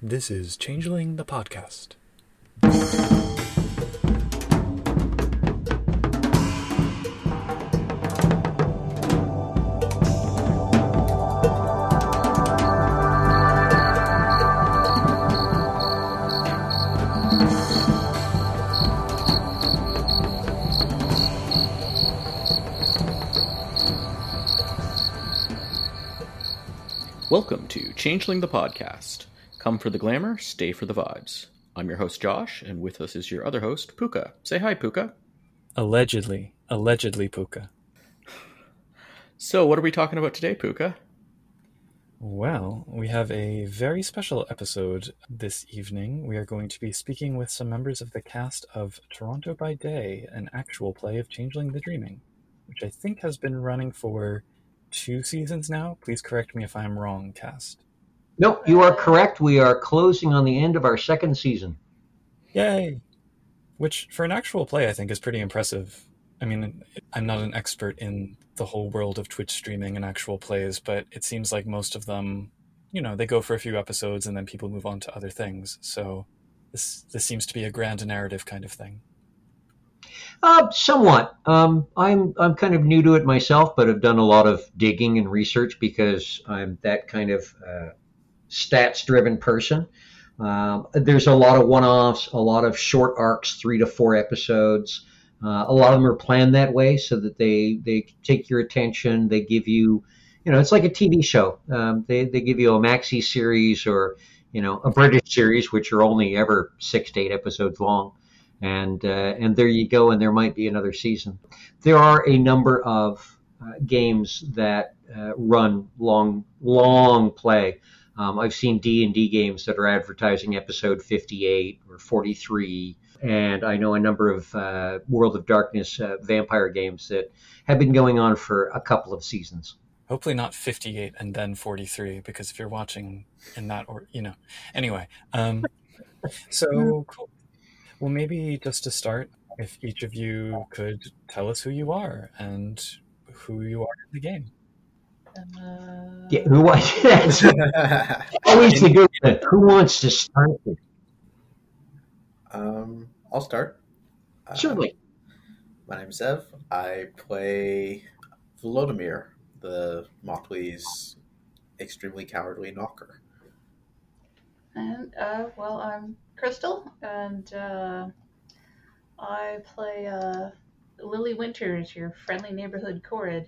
This is Changeling the Podcast. Welcome to Changeling the Podcast. Come for the glamour, stay for the vibes. I'm your host, Josh, and with us is your other host, Puka. Say hi, Puka. Allegedly, allegedly, Puka. So, what are we talking about today, Puka? Well, we have a very special episode this evening. We are going to be speaking with some members of the cast of Toronto by Day, an actual play of Changeling the Dreaming, which I think has been running for two seasons now. Please correct me if I'm wrong, cast. No, you are correct. We are closing on the end of our second season. Yay! Which, for an actual play, I think is pretty impressive. I mean, I'm not an expert in the whole world of Twitch streaming and actual plays, but it seems like most of them, you know, they go for a few episodes and then people move on to other things. So this this seems to be a grand narrative kind of thing. Uh, somewhat. Um, I'm I'm kind of new to it myself, but I've done a lot of digging and research because I'm that kind of uh, stats-driven person. Um, there's a lot of one-offs, a lot of short arcs, three to four episodes. Uh, a lot of them are planned that way so that they they take your attention. They give you, you know, it's like a TV show. Um, they they give you a maxi series or you know a British series, which are only ever six to eight episodes long, and uh, and there you go. And there might be another season. There are a number of uh, games that uh, run long long play. Um, I've seen D and D games that are advertising episode 58 or 43 and I know a number of uh, World of Darkness uh, vampire games that have been going on for a couple of seasons. Hopefully not 58 and then 43, because if you're watching in that or you know, anyway. Um, so cool. Well, maybe just to start, if each of you could tell us who you are and who you are in the game. Uh, Yeah, who wants that's always the good one. Who wants to start? it? um, I'll start. Uh, Certainly. My name's Zev. I play Volodymyr, the Motley's extremely cowardly nocker. And uh, well, I'm Crystal, and uh, I play uh, Lily Winters, your friendly neighborhood korred,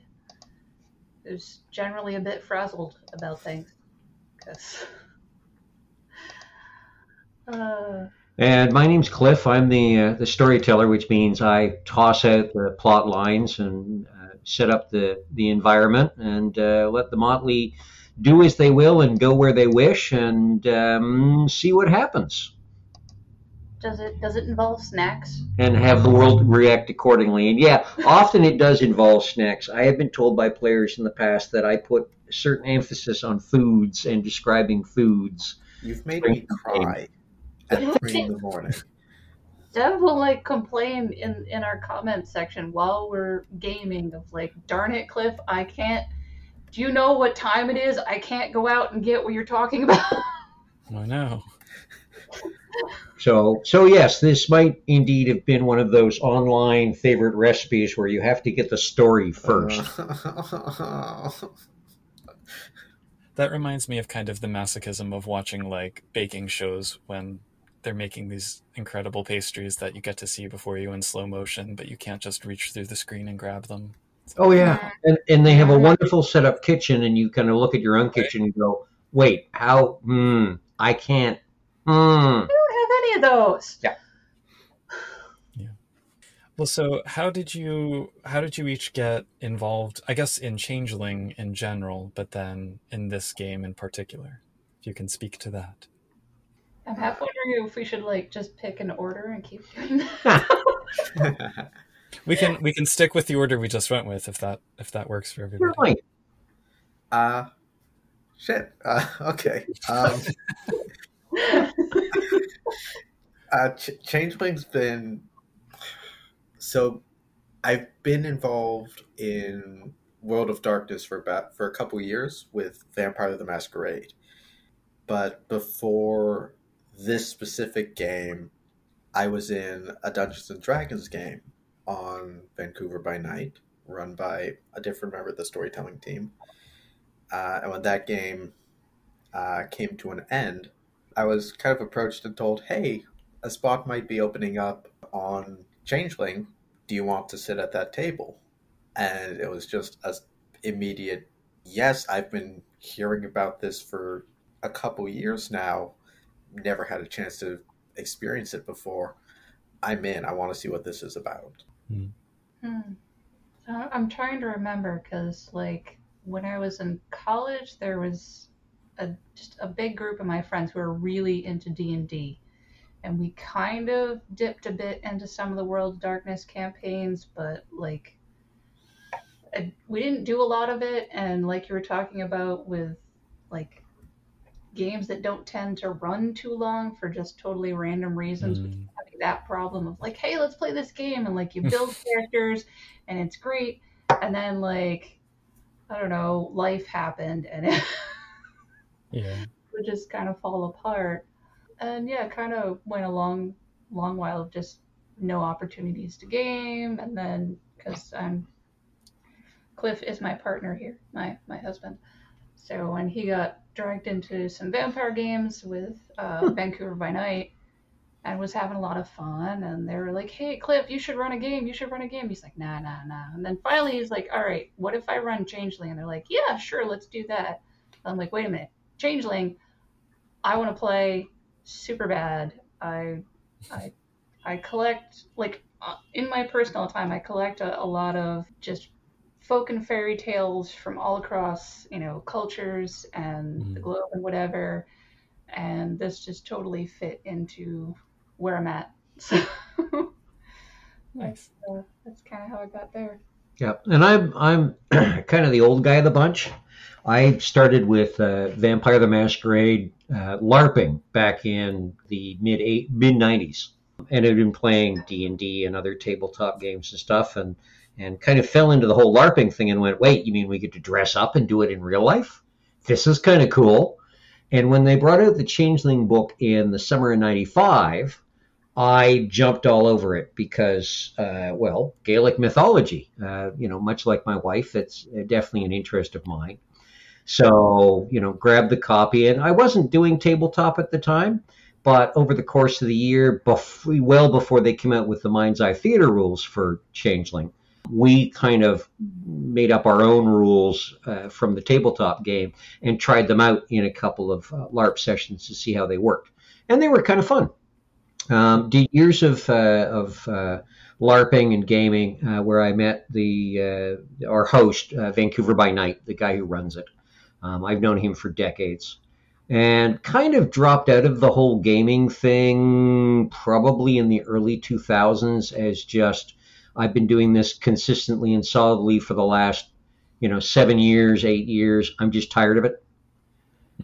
who's generally a bit frazzled about things. Cause, uh, And my name's Cliff. I'm the uh, the storyteller, which means I toss out the plot lines and uh, set up the the environment and uh, let the Motley do as they will and go where they wish and um, see what happens does it does it involve snacks? and have the world react accordingly. And yeah, often it does involve snacks. I have been told by players in the past that I put certain emphasis on foods and describing foods. You've made me cry at three in the morning. Dev will like complain in in our comment section while we're gaming of like, darn it, Cliff, I can't. Do you know what time it is? I can't go out and get what you're talking about. I know. So, so yes, this might indeed have been one of those online favorite recipes where you have to get the story first. Uh, That reminds me of kind of the masochism of watching like baking shows when they're making these incredible pastries that you get to see before you in slow motion, but you can't just reach through the screen and grab them. Oh yeah, and, and they have a wonderful set up kitchen, and you kind of look at your own kitchen and go, "Wait, how? Hmm, I can't. Hmm." I don't have of those. Well, so how did you how did you each get involved? I guess in Changeling in general, but then in this game in particular. If you can speak to that. I'm half wondering if we should like just pick an order and keep doing that. We can we can stick with the order we just went with if that if that works for everybody. Certainly. uh, shit. Uh, okay. Um, uh, Ch- Changeling's been so. I've been involved in World of Darkness for about for a couple years with Vampire of the Masquerade, but before this specific game, I was in a Dungeons and Dragons game on Vancouver by Night, run by a different member of the storytelling team. Uh, and when that game uh, came to an end, I was kind of approached and told, "Hey, a spot might be opening up on Changeling. Do you want to sit at that table?" And it was just a immediate yes. I've been hearing about this for a couple years now. Never had a chance to experience it before. I'm in. I want to see what this is about. Hmm. So I'm trying to remember because, like, when I was in college, there was a just a big group of my friends who were really into D and D, and we kind of dipped a bit into some of the World Darkness campaigns, but like, I, we didn't do a lot of it. And like you were talking about with like games that don't tend to run too long for just totally random reasons, mm. having that problem of like, hey, let's play this game, and like you build characters, and it's great, and then like, I don't know, life happened, and it yeah, would just kind of fall apart, and yeah, kind of went a long, long while of just no opportunities to game, and then because I'm Cliff is my partner here, my my husband. So when he got dragged into some vampire games with uh, Vancouver by Night and was having a lot of fun. And they were like, hey, Cliff, you should run a game. You should run a game. He's like, nah, nah, nah. And then finally he's like, all right, what if I run Changeling? And they're like, yeah, sure, let's do that. I'm like, wait a minute. Changeling, I want to play super bad. I, I, I collect, like, uh, in my personal time, I collect a, a lot of just folk and fairy tales from all across, you know, cultures and mm. the globe and whatever. And this just totally fit into where I'm at. So nice. Uh, that's kind of how I got there. Yeah, and I'm I'm kind of the old guy of the bunch. I started with uh, Vampire the Masquerade uh, LARPing back in the mid mid '90s, and had been playing D and D and other tabletop games and stuff. And and kind of fell into the whole LARPing thing and went, wait, you mean we get to dress up and do it in real life? This is kind of cool. And when they brought out the Changeling book in the summer of 95, I jumped all over it because, uh, well, Gaelic mythology, uh, you know, much like my wife, it's definitely an interest of mine. So, you know, grabbed the copy, and I wasn't doing tabletop at the time, but over the course of the year, well before they came out with the Mind's Eye Theater rules for Changeling, we kind of made up our own rules uh, from the tabletop game and tried them out in a couple of uh, LARP sessions to see how they worked. And they were kind of fun. Um, did years of, uh, of uh, LARPing and gaming uh, where I met the uh, our host, Vancouver by Night, the guy who runs it. Um, I've known him for decades and kind of dropped out of the whole gaming thing probably in the early 2000s as just I've been doing this consistently and solidly for the last, you know, seven years, eight years. I'm just tired of it.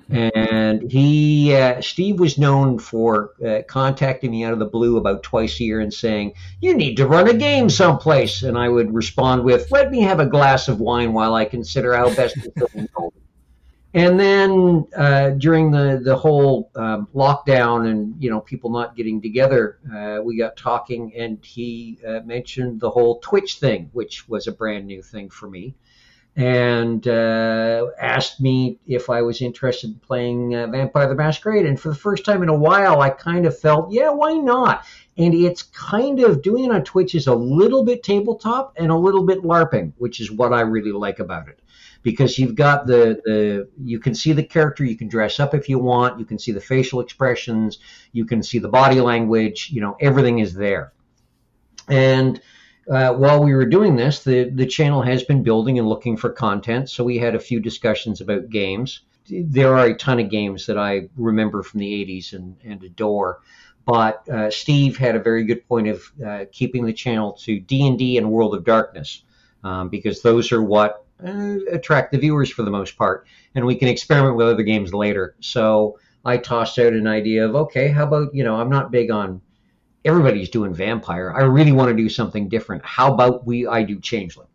And he, uh, Steve was known for uh, contacting me out of the blue about twice a year and saying, You need to run a game someplace. And I would respond with, Let me have a glass of wine while I consider how best to fill the and then uh, during the the whole um, lockdown and you know people not getting together, uh, we got talking, and he uh, mentioned the whole Twitch thing, which was a brand new thing for me, and uh, asked me if I was interested in playing uh, Vampire the Masquerade. And for the first time in a while, I kind of felt, yeah, why not? And it's kind of doing it on Twitch is a little bit tabletop and a little bit LARPing, which is what I really like about it because you've got the, the you can see the character you can dress up if you want you can see the facial expressions you can see the body language you know everything is there. And uh, while we were doing this the, the channel has been building and looking for content so we had a few discussions about games. There are a ton of games that i remember from the 80s and, and adore but uh, steve had a very good point of uh, keeping the channel to d&d and world of darkness um, because those are what uh, attract the viewers for the most part, and we can experiment with other games later. So I tossed out an idea of okay, how about you know I'm not big on everybody's doing vampire. I really want to do something different. How about we I do changeling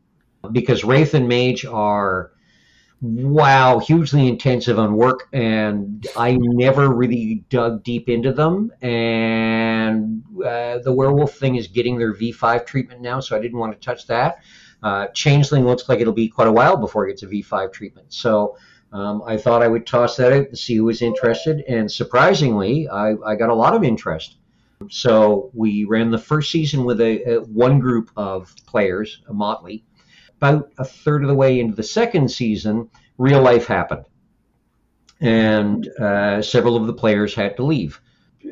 because wraith and mage are wow, hugely intensive on work, and I never really dug deep into them. And uh, the werewolf thing is getting their V5 treatment now, so I didn't want to touch that. Uh, Changeling looks like it'll be quite a while before it gets a V5 treatment. So um, I thought I would toss that out to see who was interested, and surprisingly, I, I got a lot of interest. So we ran the first season with a, a one group of players, a motley. About a third of the way into the second season, real life happened, and uh, several of the players had to leave,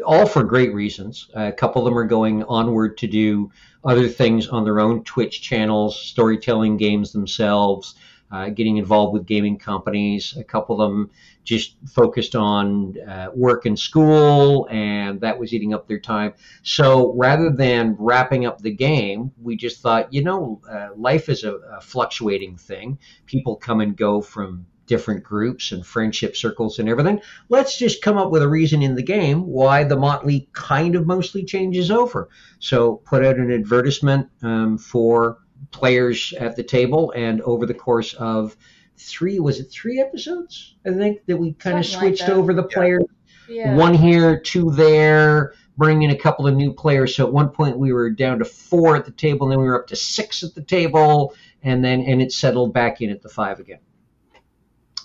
all for great reasons. A couple of them are going onward to do other things on their own Twitch channels, storytelling games themselves, uh, getting involved with gaming companies. A couple of them just focused on uh, work and school, and that was eating up their time. So rather than wrapping up the game, we just thought, you know, uh, life is a, a fluctuating thing. People come and go from different groups and friendship circles and everything. Let's just come up with a reason in the game why the Motley kind of mostly changes over. So put out an advertisement um, for players at the table, and over the course of three, was it three episodes? I think that we kind of Something like switched that. over the Yeah. players Yeah. one here, two there, bring in a couple of new players. So at one point we were down to four at the table, and then we were up to six at the table, and then and it settled back in at the five again.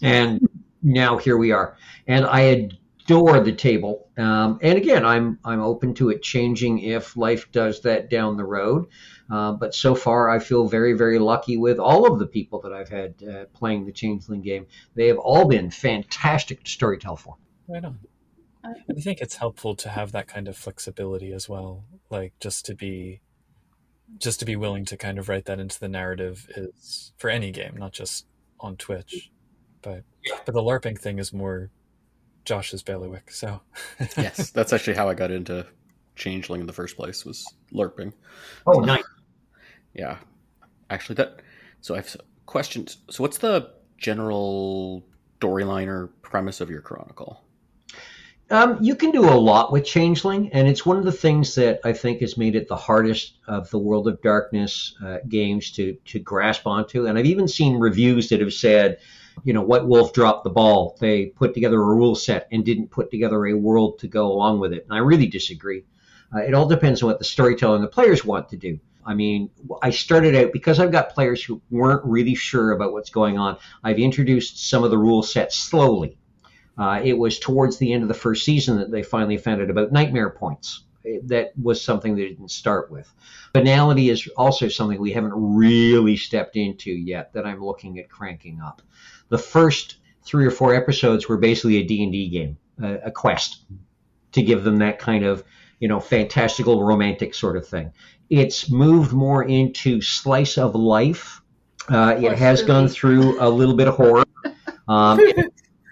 And now here we are, and I adore the table. Um, and again, I'm I'm open to it changing if life does that down the road. Uh, but so far, I feel very, very lucky with all of the people that I've had uh, playing the Changeling game. They have all been fantastic to storytell for. Right on. I- I think it's helpful to have that kind of flexibility as well. Like just to be just to be willing to kind of write that into the narrative is for any game, not just on Twitch. But but the LARPing thing is more Josh's bailiwick. So yes, that's actually how I got into Changeling in the first place was LARPing. Oh, nice. Yeah, actually, that. So I have questions. So what's the general storyline or premise of your chronicle? Um, you can do a lot with Changeling, and it's one of the things that I think has made it the hardest of the World of Darkness uh, games to to grasp onto. And I've even seen reviews that have said, you know, White Wolf dropped the ball. They put together a rule set and didn't put together a world to go along with it. And I really disagree. Uh, it all depends on what the storyteller and the players want to do. I mean, I started out because I've got players who weren't really sure about what's going on. I've introduced some of the rule sets slowly. Uh, it was towards the end of the first season that they finally found out about nightmare points. That was something they didn't start with. Banality is also something we haven't really stepped into yet that I'm looking at cranking up. The first three or four episodes were basically a D&D game, a, a quest to give them that kind of, you know, fantastical romantic sort of thing. It's moved more into slice of life. Uh, it has gone through a little bit of horror. Um,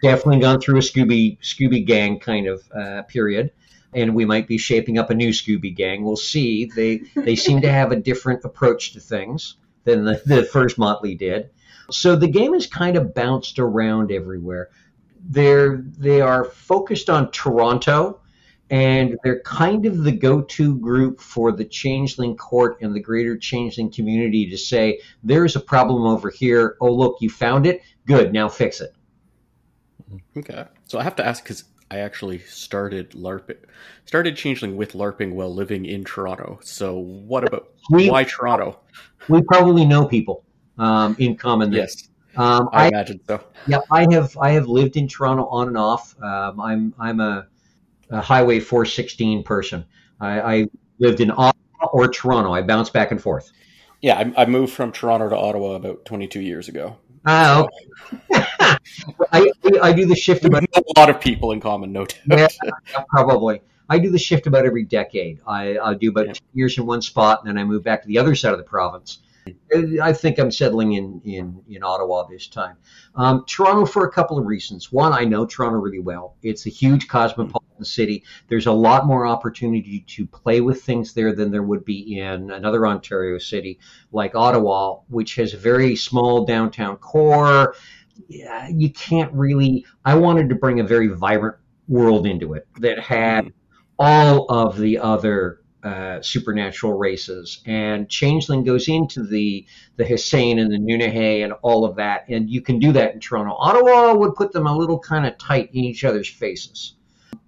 definitely gone through a Scooby Scooby Gang kind of uh, period, and we might be shaping up a new Scooby Gang. We'll see. They they seem to have a different approach to things than the, the first Motley did. So the game is kind of bounced around everywhere. They're they are focused on Toronto. And they're kind of the go-to group for the Changeling Court and the greater Changeling community to say, "There's a problem over here. Oh, look, you found it. Good. Now fix it." Okay, so I have to ask because I actually started LARPing, started Changeling with LARPing while living in Toronto. So what about We why Toronto? we probably know people um, in common. there. Yes, Um, I I, imagine so. yeah, I have I have lived in Toronto on and off. Um, I'm I'm a, a Highway 416 person. I, I lived in Ottawa or Toronto. I bounce back and forth. Yeah, I, I moved from Toronto to Ottawa about 22 years ago. Okay. I, I do the shift about a lot of people in common, no doubt. Yeah, probably. I do the shift about every decade. I, I do about Yeah. two years in one spot, and then I move back to the other side of the province. I think I'm settling in in, in Ottawa this time. Um, Toronto for a couple of reasons. One, I know Toronto really well. It's a huge cosmopolitan city. There's a lot more opportunity to play with things there than there would be in another Ontario city like Ottawa, which has a very small downtown core. Yeah, you can't really. I wanted to bring a very vibrant world into it that had all of the other uh, supernatural races, and Changeling goes into the the Hsien and the Nunnehi and all of that, and you can do that in Toronto. Ottawa would put them a little kind of tight in each other's faces.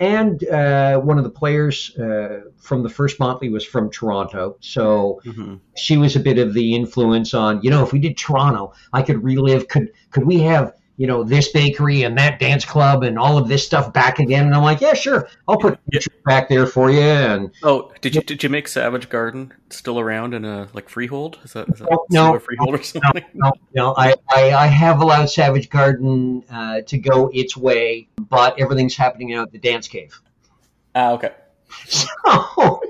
And uh, one of the players uh, from the first Motley was from Toronto, so Mm-hmm. she was a bit of the influence on. You know, if we did Toronto, I could relive. Could could we have you know this bakery and that dance club and all of this stuff back again? And I'm like, yeah, sure, I'll put Yeah. back there for you. And Oh, did you did you make Savage Garden still around in a like freehold? Is that, is that No, no. a freehold or something? no, no, I, I, I have allowed Savage Garden uh, to go its way, but everything's happening out at the dance cave. Ah, okay. So,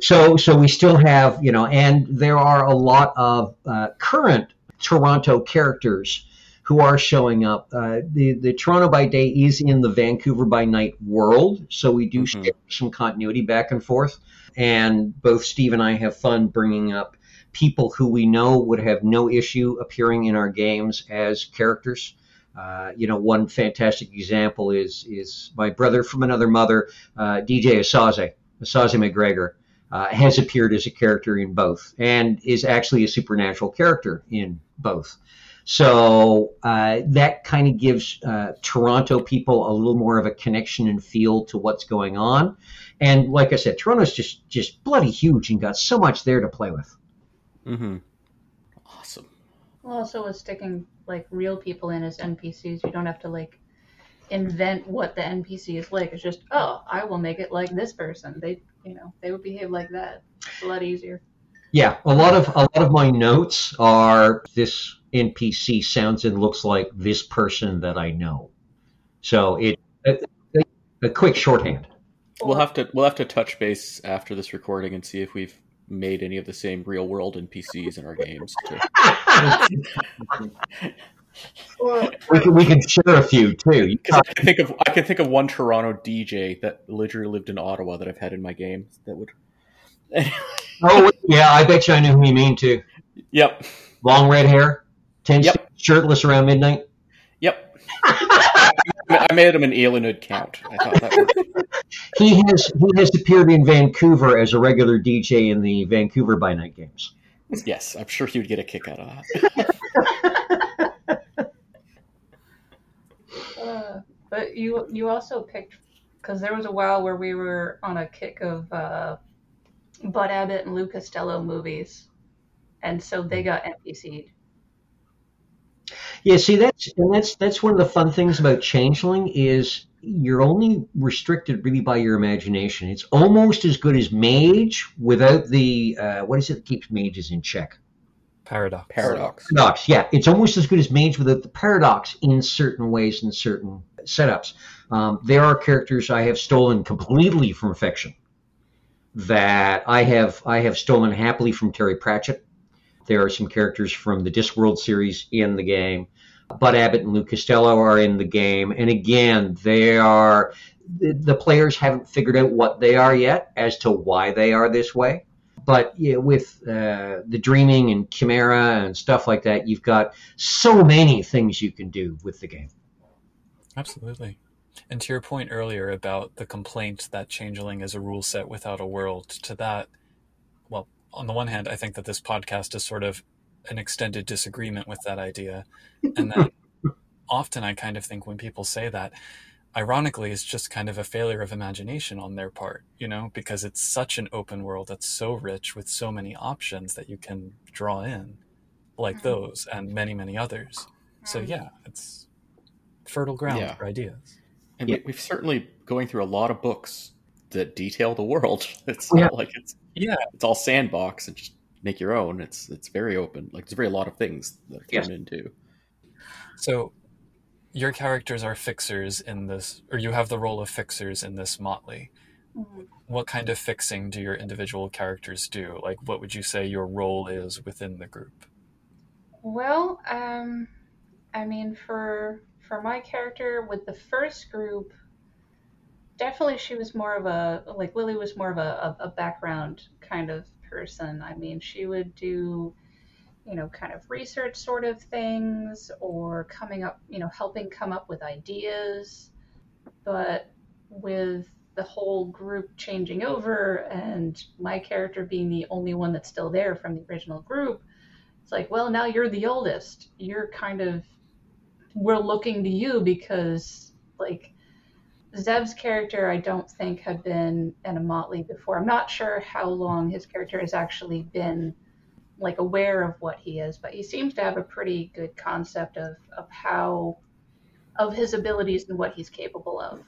so, so we still have, you know, and there are a lot of uh, current Toronto characters who are showing up. Uh, the the Toronto by Day is in the Vancouver by Night world, so we do Mhm. share some continuity back and forth. And both Steve and I have fun bringing up people who we know would have no issue appearing in our games as characters. Uh, you know, one fantastic example is is my brother from another mother, uh, DJ Asaze, Asaze McGregor, uh, has appeared as a character in both and is actually a supernatural character in both. So uh, that kind of gives uh, Toronto people a little more of a connection and feel to what's going on. And like I said, Toronto's just just bloody huge and got so much there to play with. Mm-hmm. Awesome. Well, also with sticking like real people in as NPCs, you don't have to like invent what the NPC is like. It's just, oh, I will make it like this person. They, you know, they would behave like that. It's a lot easier. Yeah, a lot of a lot of my notes are this NPC sounds and looks like this person that I know. So it a, a quick shorthand. We'll have to we'll have to touch base after this recording and see if we've made any of the same real world NPCs in our games. We can we can share a few too. Because I can think of I can think of one Toronto DJ that literally lived in Ottawa that I've had in my game that would. Oh yeah, I bet you I knew who you mean too. yep, Long red hair, tends Yep. shirtless around midnight. yep. I made him an alienhood count. I thought that would. He has he has appeared in Vancouver as a regular DJ in the Vancouver by night games. Yes, I'm sure he would get a kick out of that. uh, but you you also picked because there was a while where we were on a kick of uh, Bud Abbott and Lou Costello movies, and so they got NPC'd. Yeah, see that's and that's that's one of the fun things about Changeling is you're only restricted really by your imagination. It's almost as good as Mage without the uh, what is it that keeps mages in check? Paradox. Paradox. Paradox. Yeah, it's almost as good as Mage without the paradox in certain ways and certain setups. Um, there are characters I have stolen completely from fiction that I have I have stolen happily from Terry Pratchett. There are some characters from the Discworld series in the game. Bud Abbott and Lou Costello are in the game, and again, they are the, players haven't figured out what they are yet as to why they are this way. But yeah, with uh, the dreaming and chimera and stuff like that, you've got so many things you can do with the game. Absolutely. And to your point earlier about the complaint that Changeling is a rule set without a world, to that, on the one hand, I think that this podcast is sort of an extended disagreement with that idea. And then often I kind of think when people say that, ironically, it's just kind of a failure of imagination on their part, you know, because it's such an open world that's so rich with so many options that you can draw in, like Mhm. those and many, many others. So, yeah, it's fertile ground Yeah. for ideas. And Yeah. we, we've certainly going through a lot of books that detail the world. It's Yeah. not like it's Yeah. it's all sandbox and just make your own. It's it's very open. Like there's very a lot of things that are Yes. thrown into. So, your characters are fixers in this, or you have the role of fixers in this motley. Mhm. What kind of fixing do your individual characters do? Like, what would you say your role is within the group? Well, um, I mean, for for my character with the first group, definitely she was more of a like Lily was more of a, a, background kind of person. I mean, she would do, you know, kind of research sort of things or coming up, you know, helping come up with ideas. But with the whole group changing over and my character being the only one that's still there from the original group, it's like, well, now you're the oldest. You're kind of, we're looking to you because, like, Zev's character, I don't think had been in a motley before. I'm not sure how long his character has actually been like aware of what he is, but he seems to have a pretty good concept of, of how of his abilities and what he's capable of.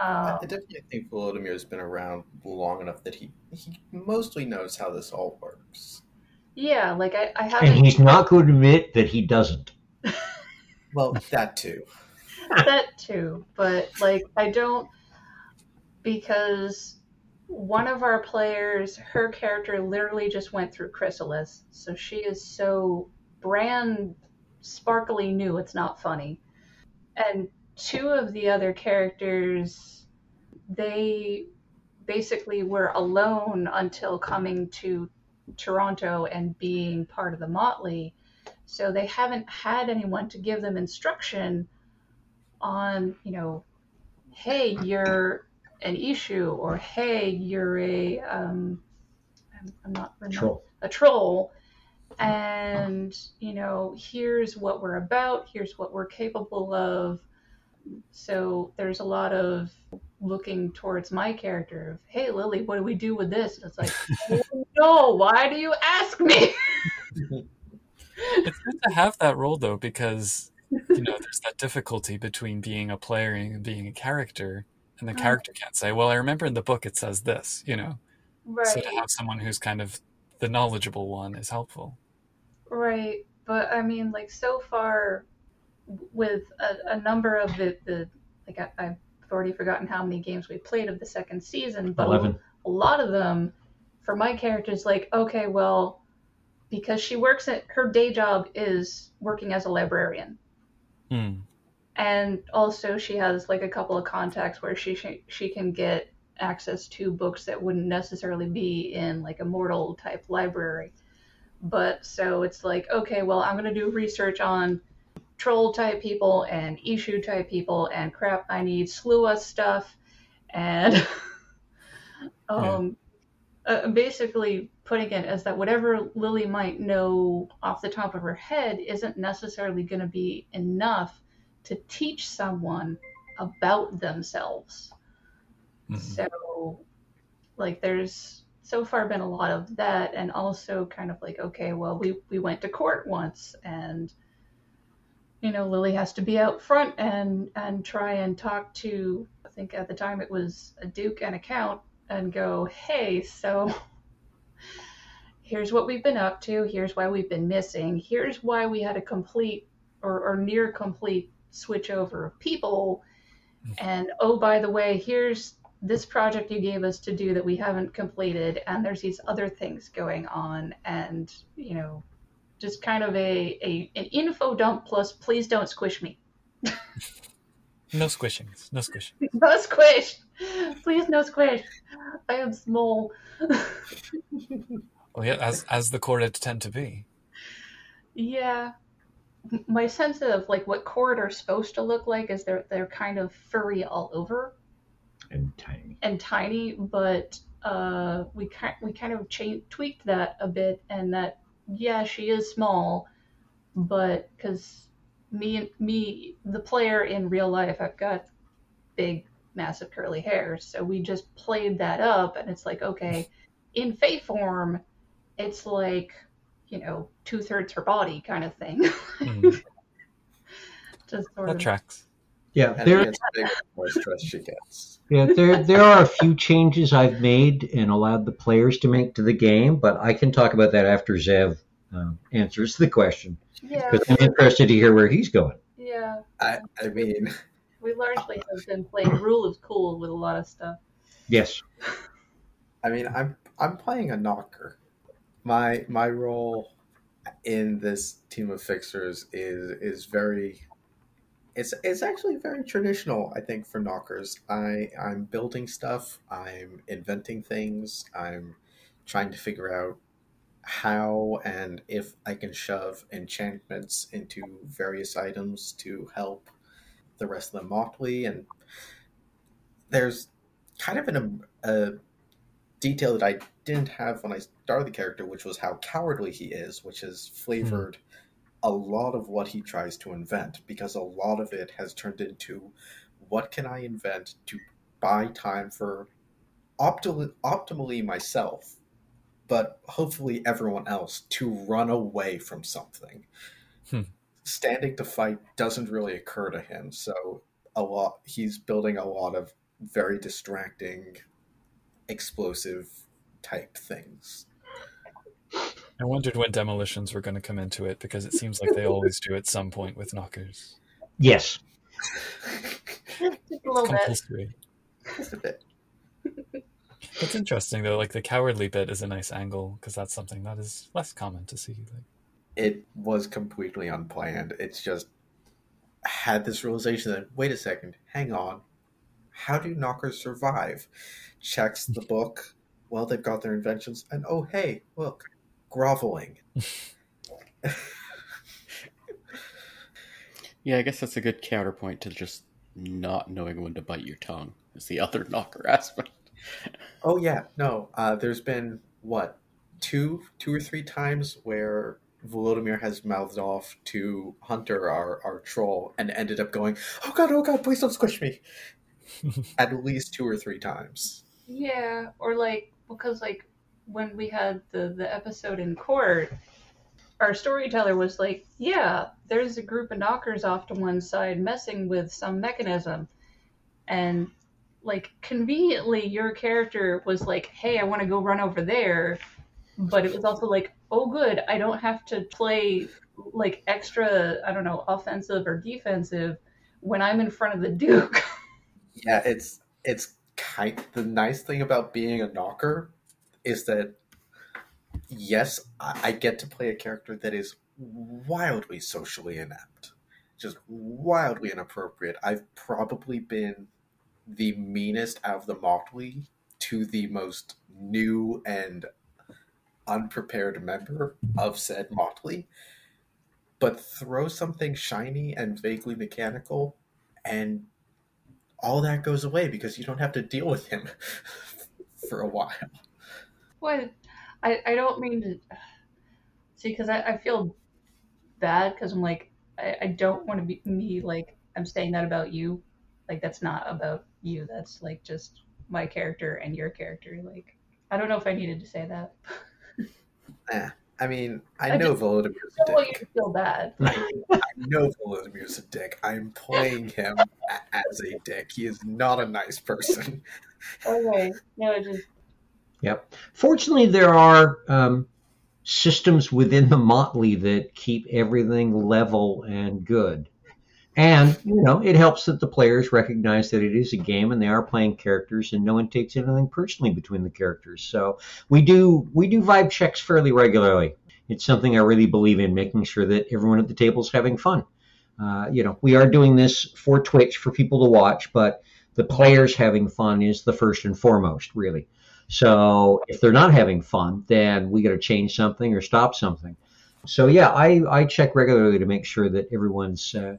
I um, definitely think Volodymyr has been around long enough that he he mostly knows how this all works. Yeah, like I, I haven't. And he's not going to admit that he doesn't. Well, that too. That too, but like I don't because one of our players, her character literally just went through Chrysalis, so she is so brand sparkly new. It's not funny, and two of the other characters, they basically were alone until coming to Toronto and being part of the Motley. So they haven't had anyone to give them instruction on, you know, hey, you're an Eshu, or hey, you're a, um, I'm, I'm not Troll. a troll, and you know, here's what we're about, here's what we're capable of. So there's a lot of looking towards my character of, hey, Lily, what do we do with this? And it's like, oh, no, why do you ask me? It's good to have that role though, because you know there's that difficulty between being a player and being a character, and the Mm. character can't say, "Well, I remember in the book it says this," you know. So to have someone who's kind of the knowledgeable one is helpful. Right, but I mean, like so far, with a, a number of the, the like I, I've already forgotten how many games we played of the second season, but a- 11. a lot of them, for my characters, like okay, well, because she works at her day job is working as a librarian, Hmm. and also she has like a couple of contacts where she she, she can get access to books that wouldn't necessarily be in like a mortal type library but so it's like okay well i'm going to do research on troll type people and eshu type people and crap i need sluagh stuff and um uh, basically putting it as that whatever lily might know off the top of her head isn't necessarily going to be enough to teach someone about themselves Mhm. so like there's so far been a lot of that and also kind of like okay well we we went to court once and you know lily has to be out front and and try and talk to i think at the time it was a duke and a count and go hey so here's what we've been up to. Here's why we've been missing. Here's why we had a complete or, or near complete switch over of people. And oh by the way here's this project you gave us to do that we haven't completed. And there's these other things going on. And you know just kind of a, a an info dump plus please don't squish me. No squishings. No squishing. no squish please no squish i am small Well, yeah, as as the korreds tend to be. yeah my sense of like what korred's supposed to look like is they're they're kind of furry all over And tiny. and tiny, but uh, we kind we kind of cha- tweaked that a bit, and that yeah, she is small, but because me me the player in real life, I've got big, massive curly hair, so we just played that up, and it's like okay, in Fae form, it's like you know two thirds her body kind of thing, Hmm. just sort That of. tracks. Yeah, And there, bigger more stress she gets. yeah, there, there are a few changes I've made and allowed the players to make to the game, but I can talk about that after Zev um, answers the question Yeah, because I'm interested to hear where he's going. yeah. I, I mean, We largely have been playing rule of cool with a lot of stuff. Yes. I mean, I'm I'm playing a nocker. My my role in this team of fixers is is very it's it's actually very traditional, I think, for nockers. I I'm building stuff, I'm inventing things, I'm trying to figure out how and if I can shove enchantments into various items to help the rest of the motley and there's kind of an, a detail that I didn't have when I started the character, which was how cowardly he is, which has flavored a lot of what he tries to invent because a lot of it has turned into what can I invent to buy time for optimally, optimally myself, but hopefully everyone else to run away from something. Hmm. Standing to fight doesn't really occur to him, so a lot he's building a lot of very distracting, explosive type things. I wondered when demolitions were going to come into it because it seems like they always do at some point with nockers. Yes. Just a little bit. Compulsory. Just a bit. That's interesting though. Like the cowardly bit is a nice angle because that's something that is less common to see. Like, It was completely unplanned. It's just had this realization that wait a second, hang on. How do nockers survive? Checks the book. Well, they've got their inventions, and oh hey, look, groveling. Yeah, I guess that's a good counterpoint to just not knowing when to bite your tongue. Is the other nocker aspect. Oh yeah, no. Uh, there's been what two, two or three times where Volodymyr has mouthed off to Hunter, our our troll, and ended up going, "Oh god, oh god, please don't squish me." At least two or three times. Yeah, or like because like when we had the the episode in court, our storyteller was like, "Yeah, there's a group of nockers off to one side messing with some mechanism," and like conveniently, your character was like, "Hey, I want to go run over there," but it was also like, "Oh, good, I don't have to play like extra, I don't know, offensive or defensive when I'm in front of the Duke." Yeah, it's it's kind. The nice thing about being a nocker is that yes, I, I get to play a character that is wildly socially inept, just wildly inappropriate. I've probably been the meanest out of the motley to the most new and unprepared member of said motley. But throw something shiny and vaguely mechanical, and all that goes away because you don't have to deal with him for a while. What? I, I don't mean to see because I, I feel bad because I'm like I, I don't want to be me like I'm saying that about you like that's not about you that's like just my character and your character like I don't know if I needed to say that Eh, I mean, I, I know just- Volodymyr's I a don't you dick. to feel bad I know Volodymyr's a dick. I'm playing him a- as a dick. He is not a nice person. okay no it just Yep. Fortunately, there are um, systems within the Motley that keep everything level and good. And, you know, it helps that the players recognize that it is a game and they are playing characters and no one takes anything personally between the characters. So we do we do vibe checks fairly regularly. It's something I really believe in, making sure that everyone at the table is having fun. Uh, you know, we are doing this for Twitch for people to watch, but the players having fun is the first and foremost, really. So if they're not having fun, then we got to change something or stop something. So yeah, I, I check regularly to make sure that everyone's uh,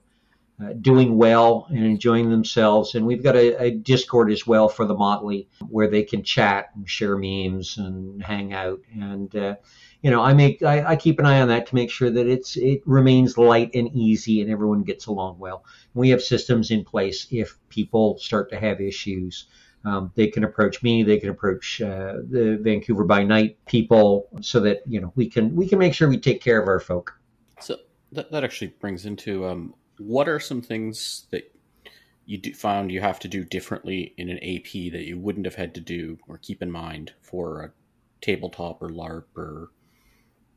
uh, doing well and enjoying themselves. And we've got a, a Discord as well for the Motley where they can chat and share memes and hang out. And uh, you know, I make I, I keep an eye on that to make sure that it's it remains light and easy and everyone gets along well. We have systems in place if people start to have issues. Um, they can approach me. They can approach uh, the Vancouver by Night people, so that you know we can we can make sure we take care of our folk. So that, that actually brings into um, what are some things that you do, found you have to do differently in an AP that you wouldn't have had to do or keep in mind for a tabletop or LARP or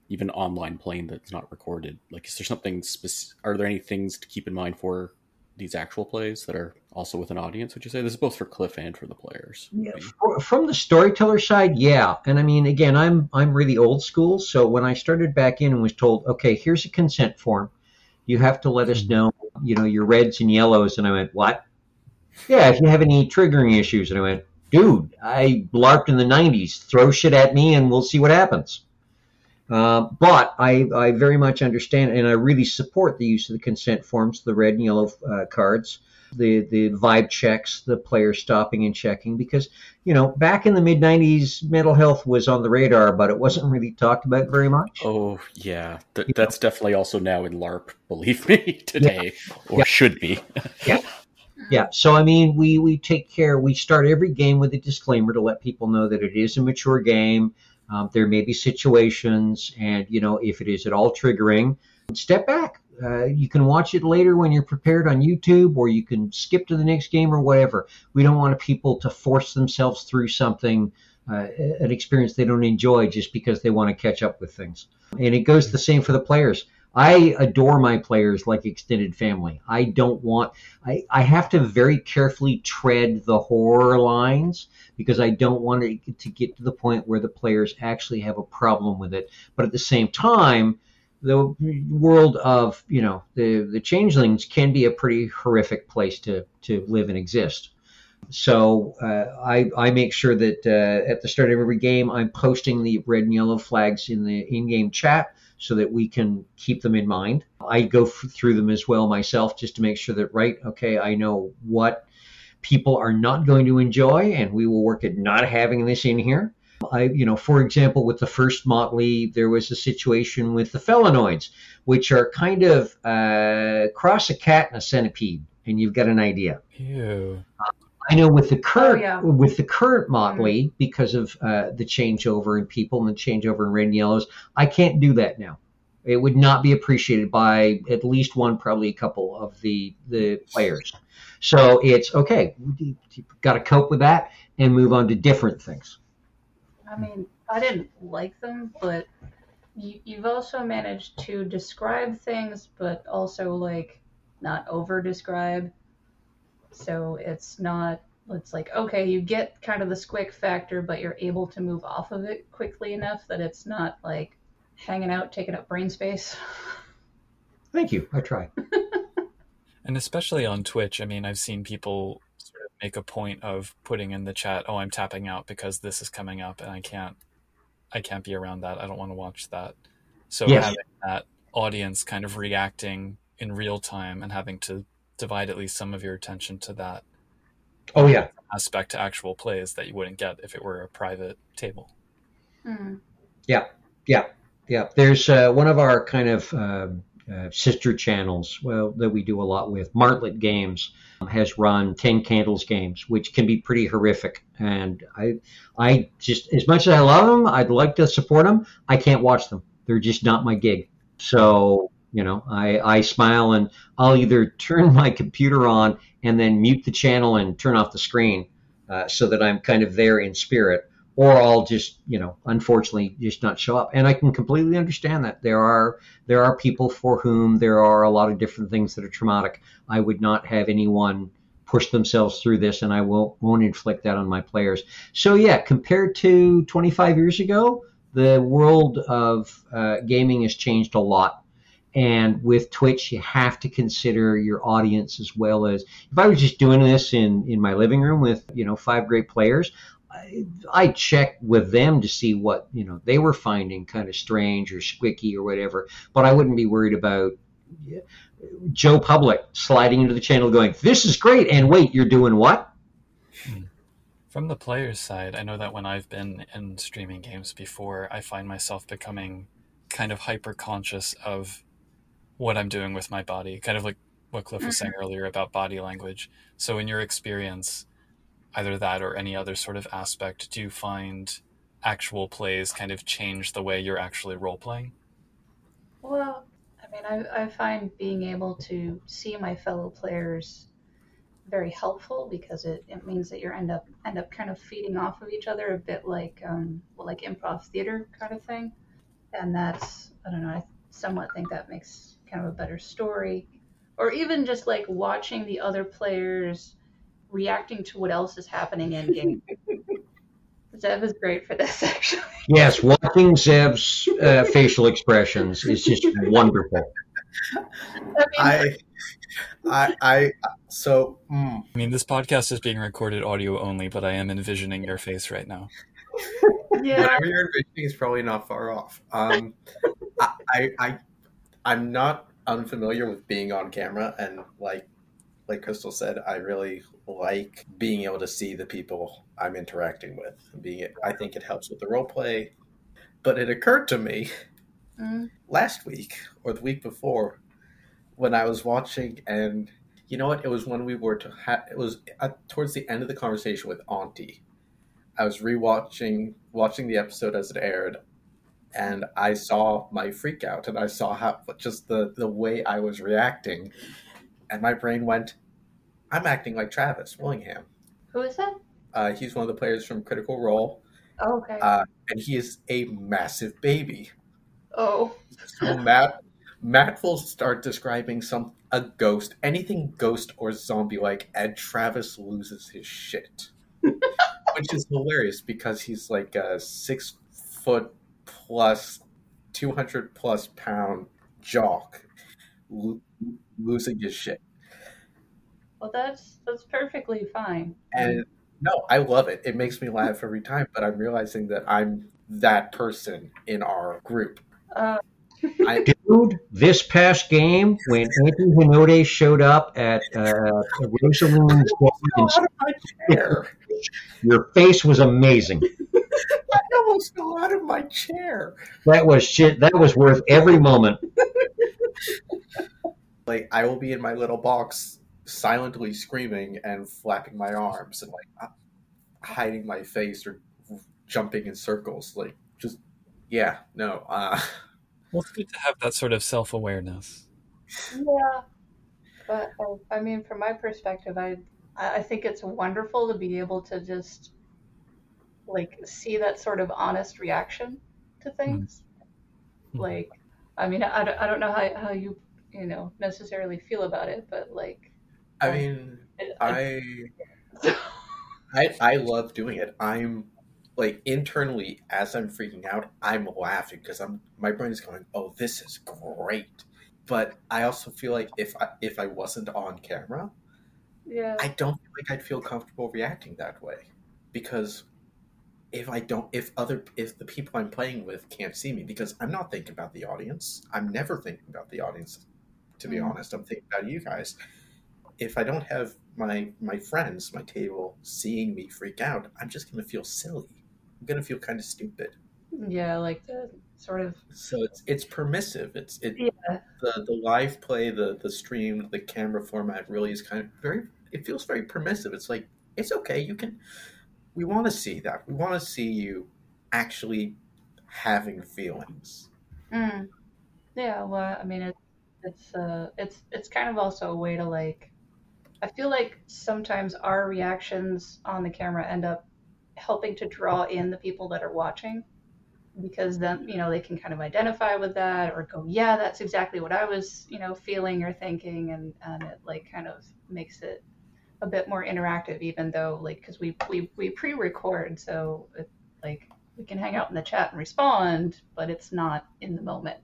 even online playing that's not recorded? Like, is there something? specific? are there any things to keep in mind for these actual plays that are also with an audience? Would you say this is both for Cliff and for the players? Yeah, fr- from the storyteller side, yeah. And I mean, again, I'm I'm really old school. So when I started back in and was told, okay, here's a consent form, you have to let us know, you know, your reds and yellows, and I went, what? Yeah, if you have any triggering issues, and I went, dude, I larped in the '90s. Throw shit at me, and we'll see what happens. Uh, but I, I very much understand and I really support the use of the consent forms, the red and yellow uh, cards. The the vibe checks, the players stopping and checking because you know back in the mid '90s, mental health was on the radar, but it wasn't really talked about very much. Oh yeah, Th- that's definitely also now in LARP. Believe me, today or Yeah. should be. Yeah. Yeah, so I mean, we we take care. We start every game with a disclaimer to let people know that it is a mature game. Um, there may be situations, and you know, if it is at all triggering, step back. Uh, you can watch it later when you're prepared on YouTube, or you can skip to the next game or whatever. We don't want people to force themselves through something, uh, an experience they don't enjoy just because they want to catch up with things. And it goes the same for the players. I adore my players like extended family. I don't want I, I have to very carefully tread the horror lines because I don't want it to get to the point where the players actually have a problem with it. But at the same time, the world of you know the the changelings can be a pretty horrific place to to live and exist. So uh, I I make sure that uh, at the start of every game I'm posting the red and yellow flags in the in-game chat so that we can keep them in mind. I go f- through them as well myself just to make sure that right okay I know what people are not going to enjoy and we will work at not having this in here. I, you know, for example, with the first Motley, there was a situation with the felinoids, which are kind of uh, cross a cat and a centipede, and you've got an idea. Ew. I know with the current Oh, yeah. with the current Motley, because of uh, the changeover in people and the changeover in red and yellows, I can't do that now. It would not be appreciated by at least one, probably a couple of the the players. So it's okay. You've got to cope with that and move on to different things. I mean, I didn't like them, but you, you've also managed to describe things, but also like not over describe. So it's not. It's like okay, you get kind of the squick factor, but you're able to move off of it quickly enough that it's not like hanging out, taking up brain space. Thank you. I try. And especially on Twitch, I mean, I've seen people sort of make a point of putting in the chat, "Oh, I'm tapping out because this is coming up, and I can't, I can't be around that. I don't want to watch that." So Yes. having that audience kind of reacting in real time and having to divide at least some of your attention to that Oh yeah. aspect to actual plays that you wouldn't get if it were a private table. Hmm. Yeah, yeah. There's uh, one of our kind of uh, uh, sister channels, well, that we do a lot with. Martlet Games has run Ten Candles games, which can be pretty horrific. And I, I just as much as I love them, I'd like to support them. I can't watch them. They're just not my gig. So you know, I, I smile and I'll either turn my computer on and then mute the channel and turn off the screen uh, so that I'm kind of there in spirit or I'll just, you know, unfortunately just not show up. And I can completely understand that. There are there are people for whom there are a lot of different things that are traumatic. I would not have anyone push themselves through this and I won't won't inflict that on my players. So yeah, compared to 25 years ago, the world of uh, gaming has changed a lot. And with Twitch, you have to consider your audience as well as if I was just doing this in, in my living room with, you know, five great players, I, I checked with them to see what you know they were finding kind of strange or squicky or whatever. But I wouldn't be worried about Joe Public sliding into the channel going, "This is great," and wait, you're doing what? From the player's side, I know that when I've been in streaming games before, I find myself becoming kind of hyper conscious of what I'm doing with my body, kind of like what Cliff was mm-hmm. saying earlier about body language. So, in your experience, either that or any other sort of aspect, do you find actual plays kind of change the way you're actually role playing? Well, I mean, I, I find being able to see my fellow players very helpful because it, it means that you end up end up kind of feeding off of each other a bit like um, well, like improv theater kind of thing, and that's I don't know. I somewhat think that makes kind of a better story, or even just like watching the other players reacting to what else is happening in game. Zev is great for this actually. Yes, watching Zev's uh, facial expressions is just wonderful. I mean, I, I, I, so, mm, I mean, this podcast is being recorded audio only, but I am envisioning your face right now. yeah. whatever you're envisioning is probably not far off. Um, I, I, I, I'm not unfamiliar with being on camera and like, like Crystal said, I really like being able to see the people I'm interacting with. Being I think it helps with the role play. But it occurred to me Mm. last week or the week before when I was watching, and you know what? It was when we were to ha- it was at, towards the end of the conversation with Auntie. I was rewatching watching the episode as it aired, and I saw my freak out, and I saw how just the the way I was reacting, and my brain went, "I'm acting like Travis Willingham." Who is that? Uh, he's one of the players from Critical Role, Oh, okay. uh, and he is a massive baby. oh. So Matt Matt will start describing some a ghost, anything ghost or zombie like, and Travis loses his shit. Which is hilarious because he's like a six foot plus two hundred plus pound jock lo- losing his shit. Well, that's that's perfectly fine. And no, I love it. It makes me laugh every time, but I'm realizing that I'm that person in our group. Uh, I, Dude, this past game, when Anthony Hinode showed up at uh, Rosalind's fell out of my chair. your face was amazing. I almost fell out of my chair. That was shit. That was worth every moment. Like I will be in my little box, silently screaming and flapping my arms and like uh, hiding my face or jumping in circles. Like just yeah, no. Uh, Well, it's good to have that sort of self awareness. yeah. But uh, I mean, from my perspective, I I I think it's wonderful to be able to just like see that sort of honest reaction to things. Mhm. Like, I mean, I, don't- I don't know how, how you you know necessarily feel about it, but like, I mean, I I I love doing it. I'm like internally as I'm freaking out, I'm laughing because I'm my brain is going, "Oh, this is great." But I also feel like if I, if I wasn't on camera, yeah, I don't feel like I'd feel comfortable reacting that way because if I don't, if other, if the people I'm playing with can't see me, because I'm not thinking about the audience. I'm never thinking about the audience. To be Mhm. honest, I'm thinking about you guys. If I don't have my my friends, my table, seeing me freak out, I'm just gonna feel silly. I'm gonna feel kind of stupid. yeah, like the sort of So it's it's permissive. It's it yeah, the the live play, the the stream, the camera format really is kind of very. It feels very permissive. It's like it's okay. You can. We want to see that. We want to see you actually having feelings. mm. yeah. Well, I mean, it, it's uh, it's it's kind of also a way to like. I feel like sometimes our reactions on the camera end up helping to draw in the people that are watching because then you know they can kind of identify with that or go yeah that's exactly what i was you know feeling or thinking and and it like kind of makes it a bit more interactive even though like because we, we we pre-record so it, like we can hang out in the chat and respond but it's not in the moment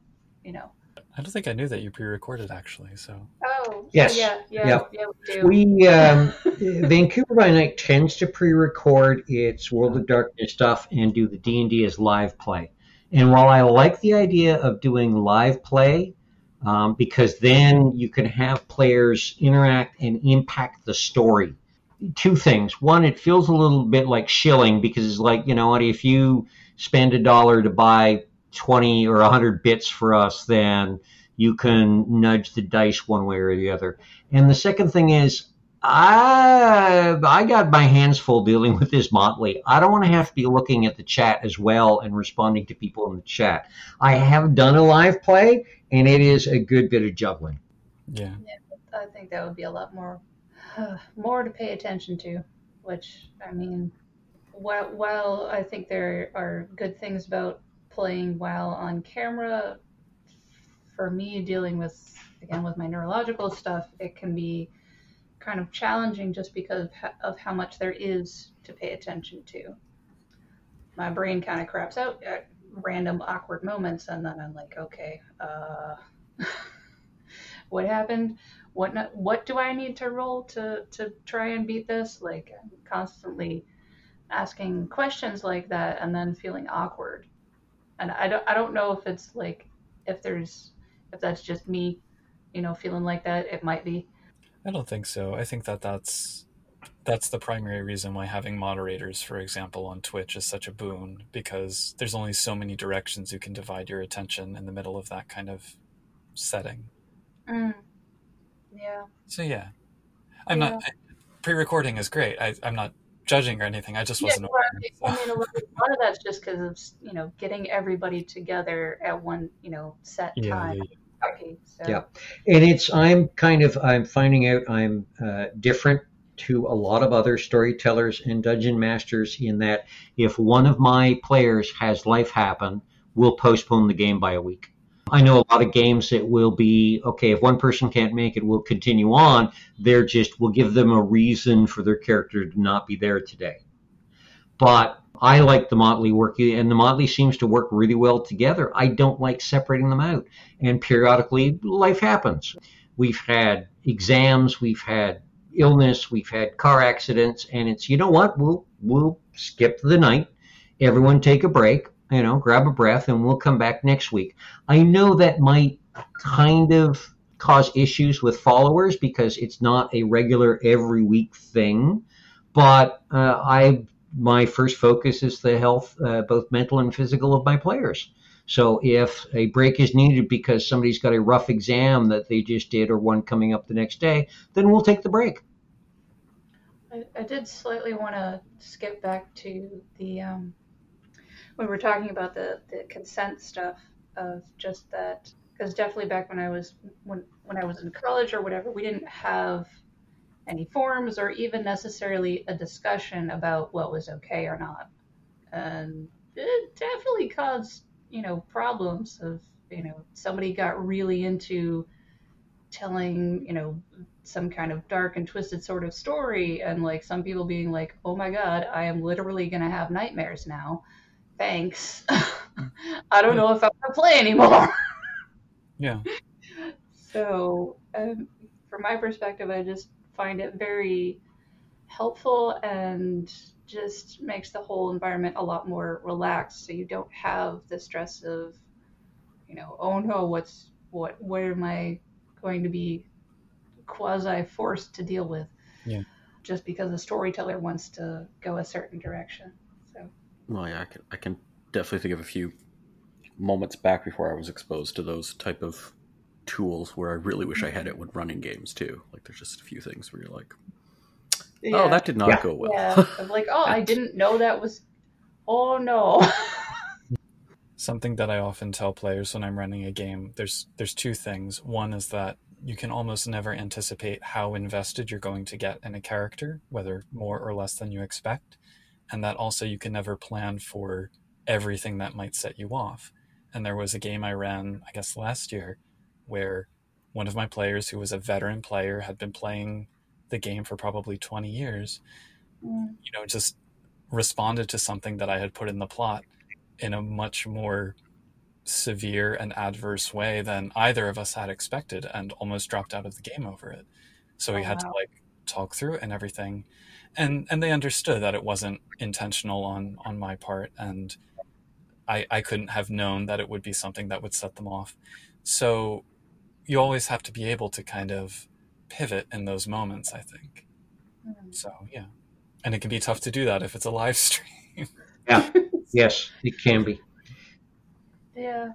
you know I don't think I knew that you pre recorded actually, so. oh Yes. yeah yeah Yep. yeah we do We um, Vancouver by Night tends to pre-record its World of Darkness stuff and do the D and D as live play. And while I like the idea of doing live play, um, because then you can have players interact and impact the story. Two things. One, it feels a little bit like shilling because it's like you know what if you spend a dollar to buy 20 or 100 bits for us, then you can nudge the dice one way or the other. And the second thing is, I I got my hands full dealing with this motley. I don't want to have to be looking at the chat as well and responding to people in the chat. I have done a live play, and it is a good bit of juggling. Yeah. I think that would be a lot more more to pay attention to. Which I mean, while while I think there are good things about playing while on camera, for me dealing with again with my neurological stuff, it can be kind of challenging just because of how much there is to pay attention to. My brain kind of craps out at random awkward moments, and then I'm like, okay, uh, what happened? What what do I need to roll to to try and beat this? Like I'm constantly asking questions like that, and then feeling awkward. And I don't I don't know if it's like if there's if that's just me, you know, feeling like that. It might be. I don't think so. I think that that's that's the primary reason why having moderators, for example, on Twitch is such a boon because there's only so many directions you can divide your attention in the middle of that kind of setting. Mm. Yeah. So yeah, I'm not pre-recording is great. I, I'm not judging or anything. I just wasn't. Yeah, well, I mean, a lot, a lot of that's just because of you know getting everybody together at one you know set Yeah, time. yeah, Okay, so Yeah. and it's i'm kind of i'm finding out i'm uh, different to a lot of other storytellers and dungeon masters in that if one of my players has life happen we'll postpone the game by a week i know a lot of games that will be okay if one person can't make it we'll continue on they're just we'll give them a reason for their character to not be there today but I like the Motley work, and the Motley seems to work really well together. I don't like separating them out. And periodically, life happens. We've had exams, we've had illness, we've had car accidents, and it's you know what? We'll we'll skip the night. Everyone take a break, you know, grab a breath, and we'll come back next week. I know that might kind of cause issues with followers because it's not a regular every week thing. But uh, I my first focus is the health, uh, both mental and physical, of my players. So if a break is needed because somebody's got a rough exam that they just did or one coming up the next day, then we'll take the break. I, I did slightly want to skip back to the um, when we were talking about the, the consent stuff of just that because definitely back when I was when when I was in college or whatever we didn't have any forms or even necessarily a discussion about what was okay or not. And it definitely caused you know problems of you know somebody got really into telling you know some kind of dark and twisted sort of story and like some people being like oh my god i am literally going to have nightmares now thanks i don't know if i'm going to play anymore yeah. so um, from my perspective i just find it very helpful and just makes the whole environment a lot more relaxed so you don't have the stress of you know oh no what's what Where am i going to be quasi forced to deal with Yeah. just because the storyteller wants to go a certain direction Well, yeah, I can, I can definitely think of a few moments back before I was exposed to those type of tools where I really wish I had it when running games too. Like, there's just a few things where you're like, oh, that did not Yeah. go well. yeah of like oh i didn't know that was oh no Something that I often tell players when I'm running a game, there's there's two things. One is that you can almost never anticipate how invested you're going to get in a character, whether more or less than you expect, and that also you can never plan for everything that might set you off. And there was a game I ran, I guess last year, where one of my players who was a veteran player had been playing the game for probably 20 years Mm, you know, just responded to something that I had put in the plot in a much more severe and adverse way than either of us had expected and almost dropped out of the game over it. So we Oh, had to like talk through and everything. And and they understood that it wasn't intentional on on my part and I I couldn't have known that it would be something that would set them off. So you always have to be able to kind of pivot in those moments, I think. mm. So yeah, and it can be tough to do that if it's a live stream. Yeah. Yes, it can be. yeah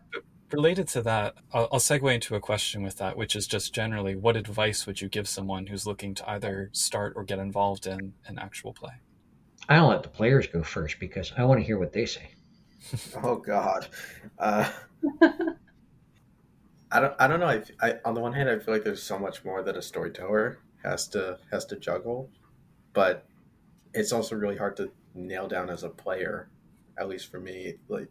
Related to that, I'll, I'll segue into a question with that, which is just generally, what advice would you give someone who's looking to either start or get involved in an actual play? I'll let the players go first because I want to hear what they say. Oh God. Uh, I don't. I don't know. I, I, on the one hand, I feel like there's so much more that a storyteller has to has to juggle, but it's also really hard to nail down as a player. At least for me, like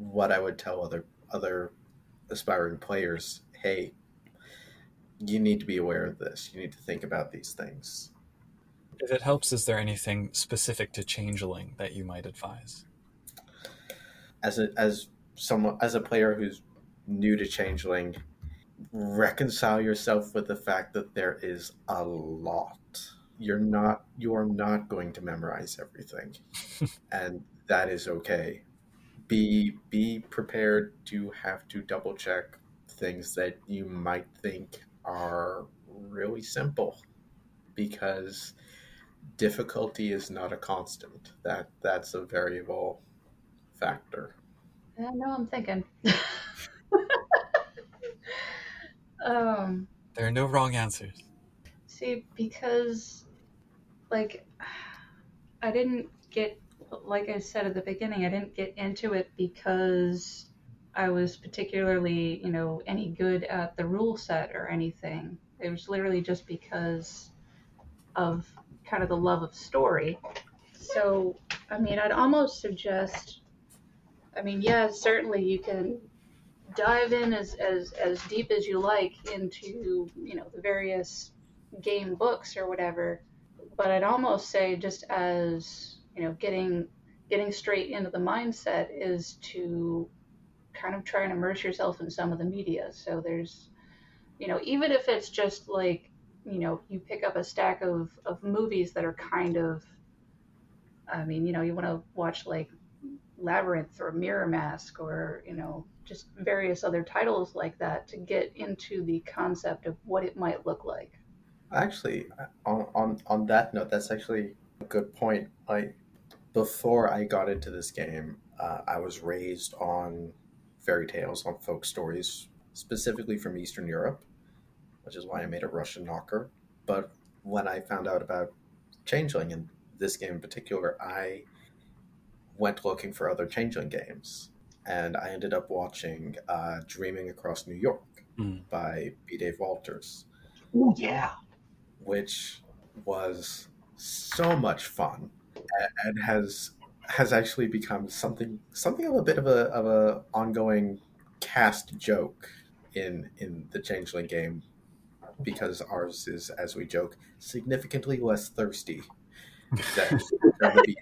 what I would tell other other aspiring players. Hey, you need to be aware of this. You need to think about these things. If it helps, is there anything specific to Changeling that you might advise? as a as someone as a player who's new to changeling reconcile yourself with the fact that there is a lot you're not you are not going to memorize everything and that is okay be be prepared to have to double check things that you might think are really simple because difficulty is not a constant. That that's a variable factor. I know I'm thinking. um, There are no wrong answers. see, because, like, I didn't get, like I said at the beginning, I didn't get into it because I was particularly, you know, any good at the rule set or anything. It was literally just because of kind of the love of story. So, I mean, I'd almost suggest, I mean, yeah, certainly you can dive in as, as, as deep as you like into, you know, the various game books or whatever. But I'd almost say just as, you know, getting getting straight into the mindset is to kind of try and immerse yourself in some of the media. So there's, you know, even if it's just like, you know, you pick up a stack of, of movies that are kind of, I mean, you know, you want to watch like Labyrinth or Mirror Mask or, you know, just various other titles like that to get into the concept of what it might look like. Actually, on on on that note, that's actually a good point. Like before I got into this game, uh, I was raised on fairy tales, on folk stories, specifically from Eastern Europe, which is why I made a Russian nocker. But when I found out about Changeling and this game in particular, I went looking for other Changeling games, and I ended up watching uh, Dreaming Across New York Mm. by B. Dave Walters Oh yeah. which was so much fun a- and has has actually become something something of a bit of a of a ongoing cast joke in in the changeling game because ours is as we joke significantly less thirsty than, than the beat.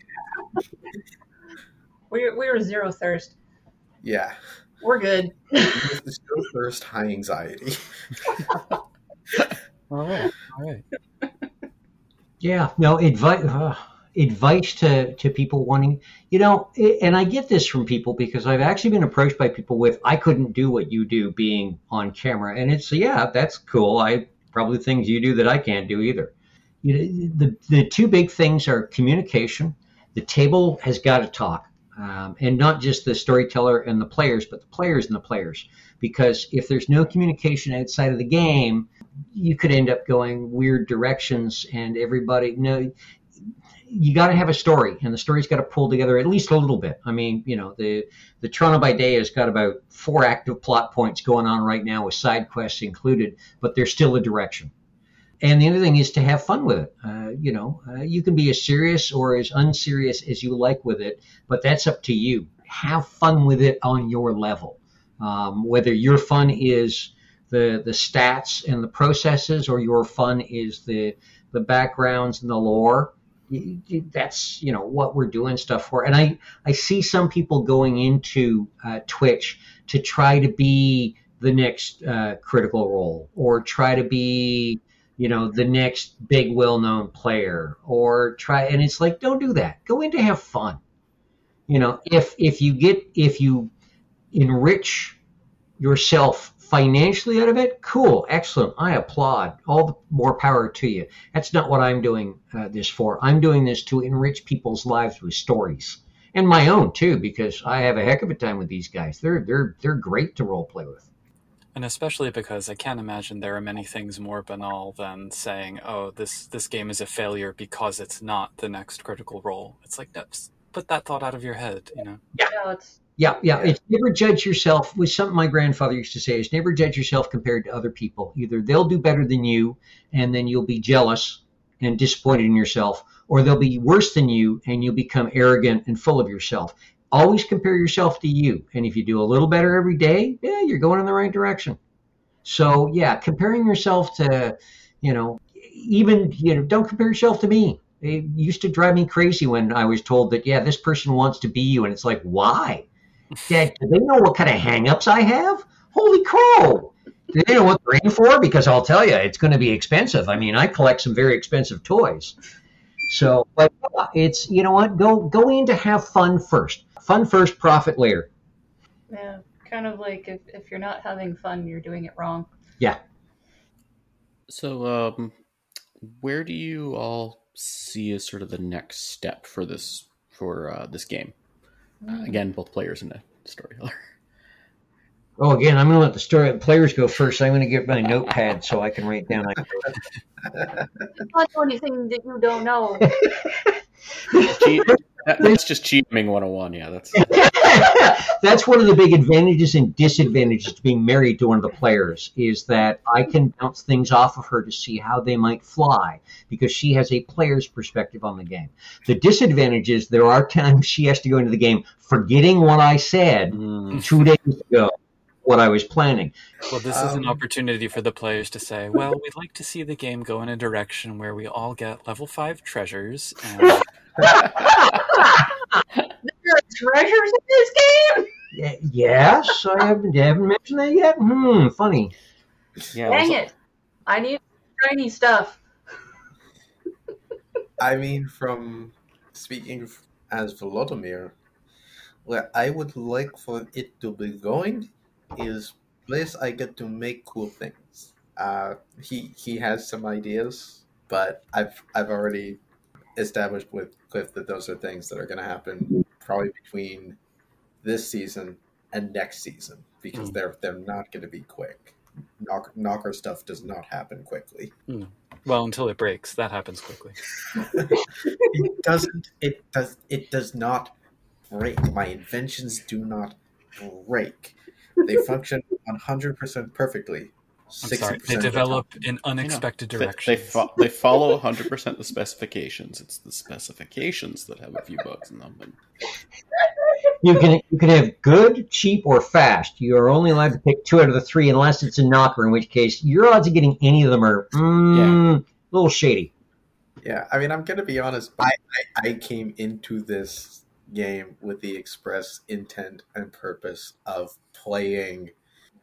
We're, we're zero thirst. yeah We're good. With the still thirst high anxiety All right. All right. Yeah, no advice. Uh, advice to to people wanting, you know, and I get this from people because I've actually been approached by people with, I couldn't do what you do being on camera, and it's yeah, that's cool. I probably things you do that I can't do either. You know, the the two big things are communication. The table has got to talk, um, and not just the storyteller and the players, but the players and the players. Because if there's no communication outside of the game, you could end up going weird directions and everybody no you got to have a story and the story's got to pull together at least a little bit. I mean you know the the toronto by day has got about four active plot points going on right now with side quests included but there's still a direction. And the other thing is to have fun with it. Uh, you know uh, you can be as serious or as unserious as you like with it but that's up to you. Have fun with it on your level. Um, whether your fun is the the stats and the processes, or your fun is the the backgrounds and the lore. That's you know what we're doing stuff for. And I I see some people going into uh, Twitch to try to be the next uh, Critical Role or try to be you know the next big well-known player or try and it's like don't do that go in to have fun you know if if you get if you enrich yourself financially out of it, cool, excellent. I applaud. All the more power to you. That's not what I'm doing uh, this for. I'm doing this to enrich people's lives with stories and my own too, because I have a heck of a time with these guys. They're they're they're great to role play with. And especially because I can't imagine there are many things more banal than saying, "Oh, this this game is a failure because it's not the next critical role." It's like, no, put that thought out of your head. You know. No, it's Yeah, yeah. Yeah. It's never judge yourself. Was something my grandfather used to say is never judge yourself compared to other people. Either they'll do better than you, and then you'll be jealous and disappointed in yourself, or they'll be worse than you, and you'll become arrogant and full of yourself. Always compare yourself to you, and if you do a little better every day, yeah, you're going in the right direction. So yeah, comparing yourself to, you know, even you know, don't compare yourself to me. It used to drive me crazy when I was told that yeah, this person wants to be you, and it's like why? Dad, do they know what kind of hangups I have? Holy crow! Do they know what they're in for? Because I'll tell you, it's going to be expensive. I mean, I collect some very expensive toys. So, but it's you know what? Go go in to have fun first. Fun first, profit later. yeah, kind of like if, if you're not having fun, you're doing it wrong. Yeah. So, um, where do you all see as sort of the next step for this for uh, this game? Uh, again, both players and the storyteller. Oh, again, I'm going to let the story players go first. I'm going to get my notepad so I can write down. Not know anything that you don't know. Cheat- that- that's just cheating 101. Yeah, that's That's one of the big advantages and disadvantages to being married to one of the players is that I can bounce things off of her to see how they might fly because she has a player's perspective on the game. The disadvantage is there are times she has to go into the game forgetting what I said Mm, two days ago, what I was planning. Well, this is an Um, opportunity for the players to say, well, we'd like to see the game go in a direction where we all get level 5 treasures. And There are treasures in this game. Y- Yes, I haven't, haven't mentioned that yet. Hmm, funny. yeah. Dang it! I need shiny stuff. I mean, from speaking as Volodymyr, where I would like for it to be going is place I get to make cool things. Uh, he he has some ideas, but I've I've already established with Cliff that those are things that are going to happen probably between this season and next season because Mm. they're they're not going to be quick. Knock, nocker stuff does not happen quickly. well, until it breaks, that happens quickly. it doesn't it does it does not break my inventions do not break they function 100% perfectly I'm sorry. They of the develop in unexpected They, they, directions. fo- they follow 100% the specifications. It's the specifications that have a few bugs in them. And You can you can have good, cheap, or fast. You are only allowed to pick two out of the three unless it's a nocker, in which case your odds of getting any of them are mm, a little shady. yeah i mean i'm gonna be honest I, I i came into this game with the express intent and purpose of playing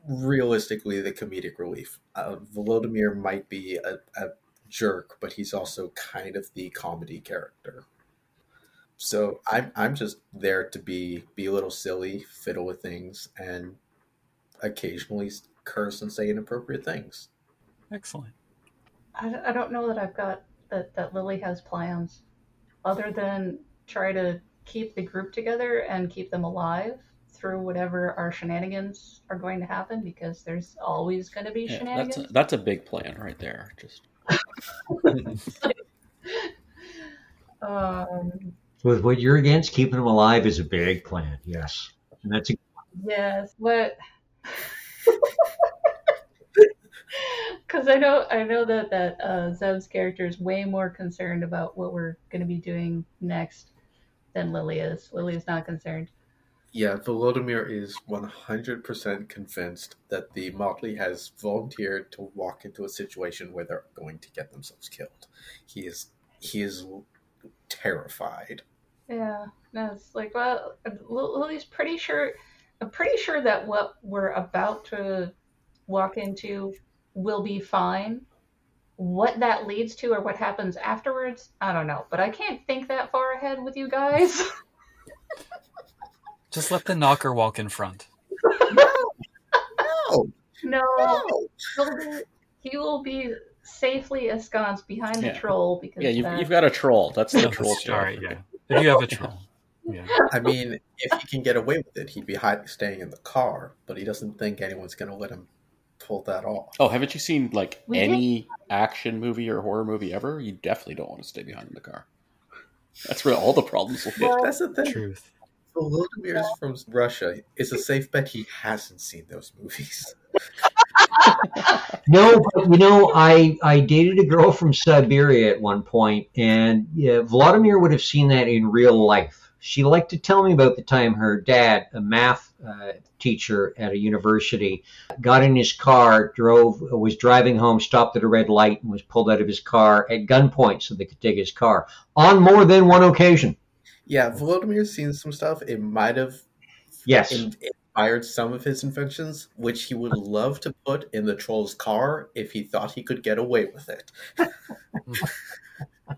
realistically the comedic relief uh, volodymyr might be a, a jerk but he's also kind of the comedy character so I'm I'm just there to be be a little silly, fiddle with things, and occasionally curse and say inappropriate things. Excellent. I, I don't know that I've got that that Lilly has plans, other than try to keep the group together and keep them alive through whatever our shenanigans are going to happen because there's always going to be yeah, that's, shenanigans. a, that's a big plan right there. Just um, With what you're against, keeping them alive is a big plan. Yes, and that's a, yes, but because I know I know that that uh, Zev's character is way more concerned about what we're going to be doing next than Lilly is. Lilly is not concerned. Yeah, Volodymyr is one hundred percent convinced that the Motley has volunteered to walk into a situation where they're going to get themselves killed. He is he is terrified. Yeah, no, it's like well, Lilly's pretty sure. I'm pretty sure that what we're about to walk into will be fine. What that leads to or what happens afterwards, I don't know. But I can't think that far ahead with you guys. Just let the nocker walk in front. No, no, no. he'll be, he will be safely ensconced behind the troll because yeah, you've, that- you've got a troll. That's the troll that's- story. yeah. If you have a troll. Yeah. I mean, if he can get away with it, he'd be hiding, staying in the car. But he doesn't think anyone's going to let him pull that off. Oh, haven't you seen like We any action movie or horror movie ever? You definitely don't want to stay behind in the car. That's where all the problems will hit. That's the thing. Truth. Volodymyr is from Russia. It's a safe bet he hasn't seen those movies. no, but you know, I I dated a girl from Siberia at one point, and yeah, Vladimir would have seen that in real life. She liked to tell me about the time her dad, a math uh, teacher at a university, got in his car, drove, was driving home, stopped at a red light, and was pulled out of his car at gunpoint so they could take his car on more than one occasion. Yeah, Volodymyr's seen some stuff. It might have Yes. inspired some of his inventions, which he would love to put in the troll's car if he thought he could get away with it.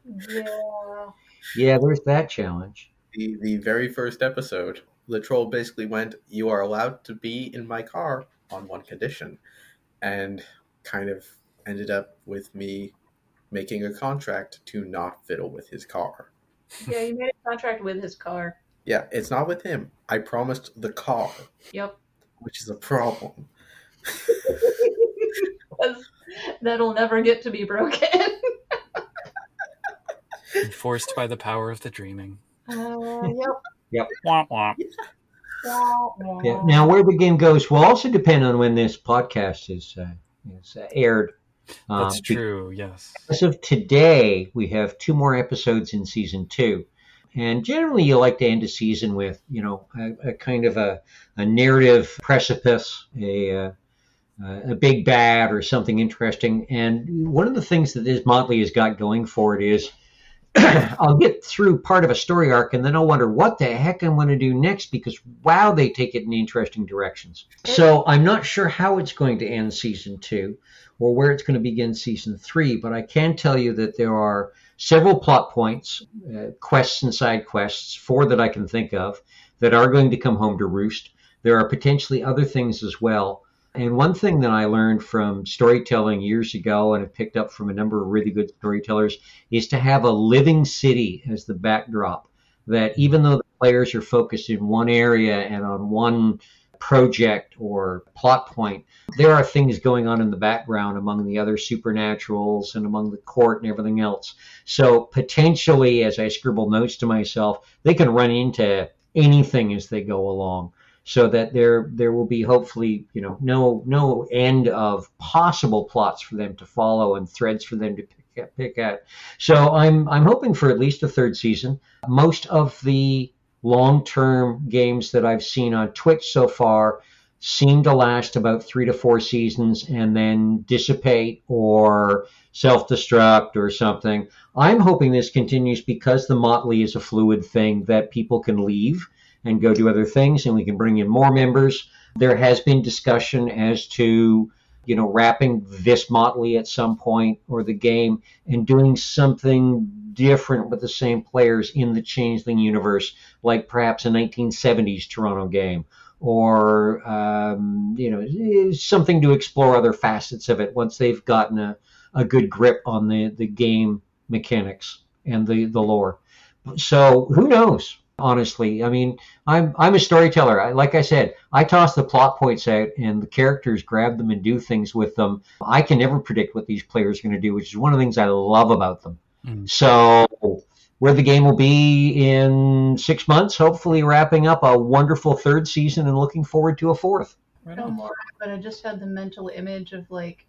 yeah. Yeah, there's that challenge. The the very first episode, the troll basically went, "You are allowed to be in my car on one condition," and kind of ended up with me making a contract to not fiddle with his car. Yeah, he made a contract with his car. Yeah, it's not with him. I promised the car, Yep. which is a problem. That'll never get to be broken. Enforced by the power of the dreaming. Uh, yep. Womp womp. Yeah. Now, where the game goes will also depend on when this podcast is, uh, is uh, aired. Um, That's true, yes. As of today, we have two more episodes in season two. And generally, you like to end a season with, you know, a, a kind of a, a narrative precipice, a, uh, a big bad, or something interesting. And one of the things that this Motley has got going for it is I'll get through part of a story arc and then I'll wonder what the heck I'm going to do next because wow, they take it in interesting directions. So I'm not sure how it's going to end season two or where it's going to begin season three, but I can tell you that there are several plot points, uh, quests and side quests, four that I can think of, that are going to come home to roost. There are potentially other things as well. And one thing that I learned from storytelling years ago and have picked up from a number of really good storytellers is to have a living city as the backdrop. That even though the players are focused in one area and on one project or plot point, there are things going on in the background among the other supernaturals and among the court and everything else. So potentially, as I scribble notes to myself, they can run into anything as they go along so that there there will be hopefully you know no no end of possible plots for them to follow and threads for them to pick at, pick at. So I'm I'm hoping for at least a third season. Most of the long term games that I've seen on Twitch so far seem to last about three to four seasons and then dissipate or self destruct or something. I'm hoping this continues because the Motley is a fluid thing that people can leave and go do other things and we can bring in more members. There has been discussion as to, you know, wrapping this Motley at some point or the game and doing something different with the same players in the Changeling universe, like perhaps a 1970s Toronto game or, um, you know, something to explore other facets of it once they've gotten a, a good grip on the, the game mechanics and the, the lore. So who knows? Honestly. I mean, I'm I'm a storyteller. I, like I said, I toss the plot points out, and the characters grab them and do things with them. I can never predict what these players are going to do, which is one of the things I love about them. Mm. So. Where the game will be in six months, hopefully wrapping up a wonderful third season and looking forward to a fourth. Right on. more, but I just had the mental image of like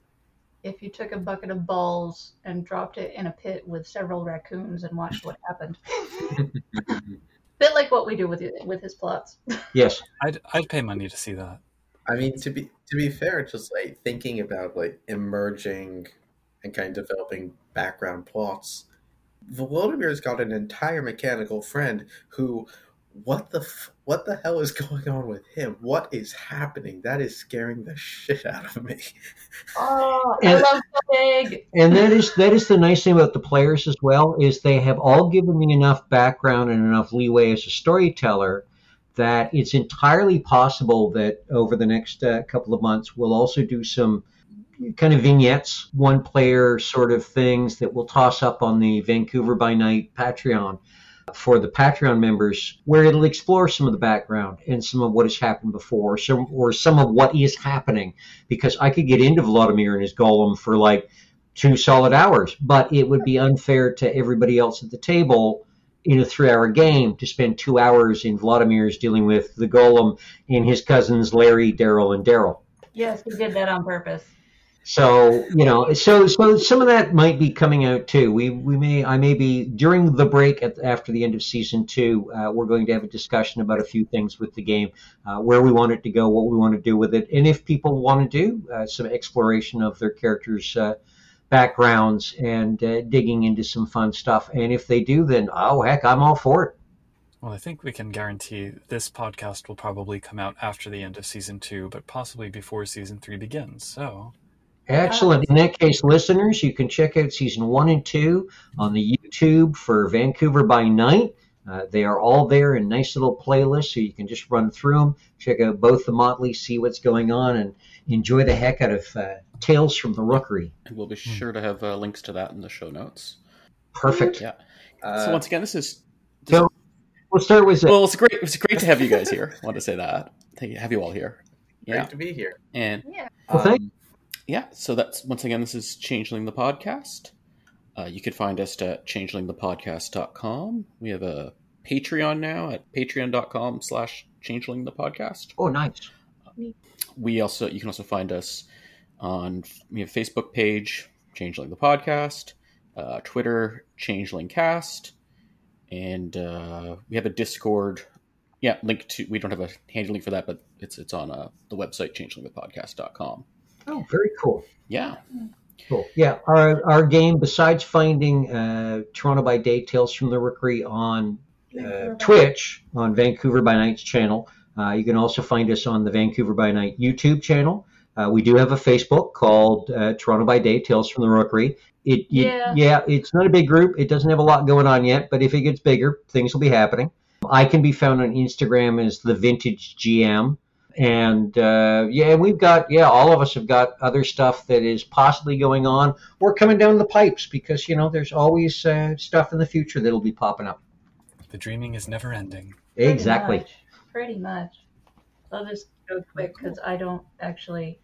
if you took a bucket of balls and dropped it in a pit with several raccoons and watched what happened. Bit like what we do with with his plots. Yes. I'd I'd pay money to see that. I mean, to be to be fair, just like thinking about like emerging and kind of developing background plots, Volodimir's got an entire mechanical friend who, what the f- what the hell is going on with him? What is happening? That is scaring the shit out of me. Oh, I And- love so big. and that is that is the nice thing about the players as well is they have all given me enough background and enough leeway as a storyteller that it's entirely possible that over the next uh, couple of months we'll also do some kind of vignettes, one player sort of things that we'll toss up on the Vancouver by Night Patreon for the Patreon members, where it'll explore some of the background and some of what has happened before, some or some of what is happening. Because I could get into Vladimir and his golem for like two solid hours, but it would be unfair to everybody else at the table in a three-hour game to spend two hours in Vladimir's dealing with the golem and his cousins Larry, Daryl, and Daryl. Yes, he did that on purpose. So you know, so so some of that might be coming out too. We we may I may be during the break at, after the end of season two. Uh, we're going to have a discussion about a few things with the game, uh, where we want it to go, what we want to do with it, and if people want to do uh, some exploration of their characters' uh, backgrounds and uh, digging into some fun stuff. And if they do, then oh heck, I'm all for it. Well, I think we can guarantee this podcast will probably come out after the end of season two, but possibly before season three begins. So Excellent. In that case, listeners, you can check out season one and two on the YouTube for Vancouver by Night. Uh, they are all there in nice little playlists, so you can just run through them, check out both the Motley, see what's going on, and enjoy the heck out of uh, Tales from the Rookery. And we'll be sure to have uh, links to that in the show notes. Perfect. Yeah. Uh, so once again, this is. This, So we'll start with well, it's great. It's great to have you guys here. I want to say that. Thank you. Have you all here. great Yeah. to be here. And Yeah. Well, thank- Um, yeah, so that's once again, this is Changeling the Podcast. Uh, you can find us at changelingthepodcast.com. We have a Patreon now at patreon.com slash changeling the podcast. oh, nice. We also, you can also find us on, we have a Facebook page, Changeling the Podcast, uh, Twitter, Changeling Cast, and uh, we have a Discord. Yeah, link to, we don't have a handy link for that, but it's it's on uh, the website, changelingthepodcast.com. Oh, very cool. Yeah. Cool. Yeah, our our game besides finding uh, Toronto by Day Tales from the Rookery on uh, Twitch on Vancouver by Night's channel, uh, you can also find us on the Vancouver by Night YouTube channel. Uh, we do have a Facebook called uh, Toronto by Day Tales from the Rookery. It, it Yeah. yeah, it's not a big group. It doesn't have a lot going on yet, but if it gets bigger, things will be happening. I can be found on Instagram as the Vintage GM and uh, yeah, we've got yeah, all of us have got other stuff that is possibly going on or coming down the pipes because you know there's always uh, stuff in the future that'll be popping up. The dreaming is never ending. Pretty Exactly. much. Pretty much. I'll just go quick because I don't actually,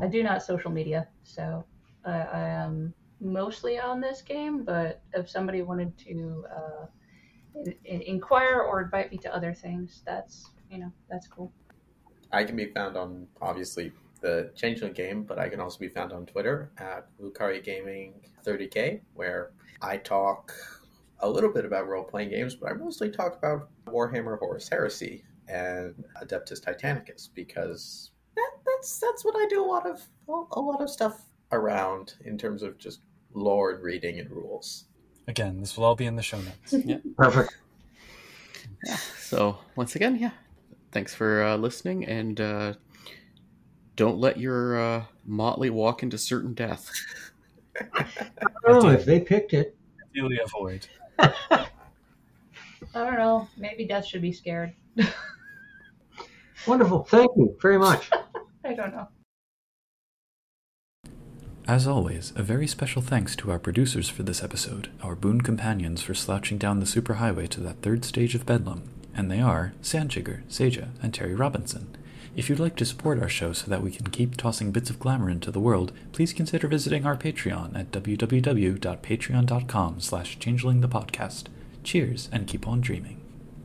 I do not social media, so I, I am mostly on this game. But if somebody wanted to uh, in, in- inquire or invite me to other things, that's you know that's cool. I can be found on obviously the Changeling game, but I can also be found on Twitter at Lucari Gaming 30k, where I talk a little bit about role playing games, but I mostly talk about Warhammer Horus Heresy and Adeptus Titanicus because that, that's that's what I do a lot of a lot of stuff around in terms of just lore and reading and rules. Again, this will all be in the show notes. yeah. Perfect. Yeah. So once again, yeah. Thanks for uh, listening, and uh, don't let your uh, motley walk into certain death. Oh, if they picked it, Ideally avoid. I don't know. Maybe Death should be scared. wonderful. Thank you very much. I don't know. As always, a very special thanks to our producers for this episode, our boon companions for slouching down the superhighway to that third stage of Bedlam, and they are Sandchigger, Seja, and Terry Robinson. If you'd like to support our show so that we can keep tossing bits of glamour into the world, please consider visiting our Patreon at www.patreon.com slash changelingthepodcast. Cheers, and keep on dreaming.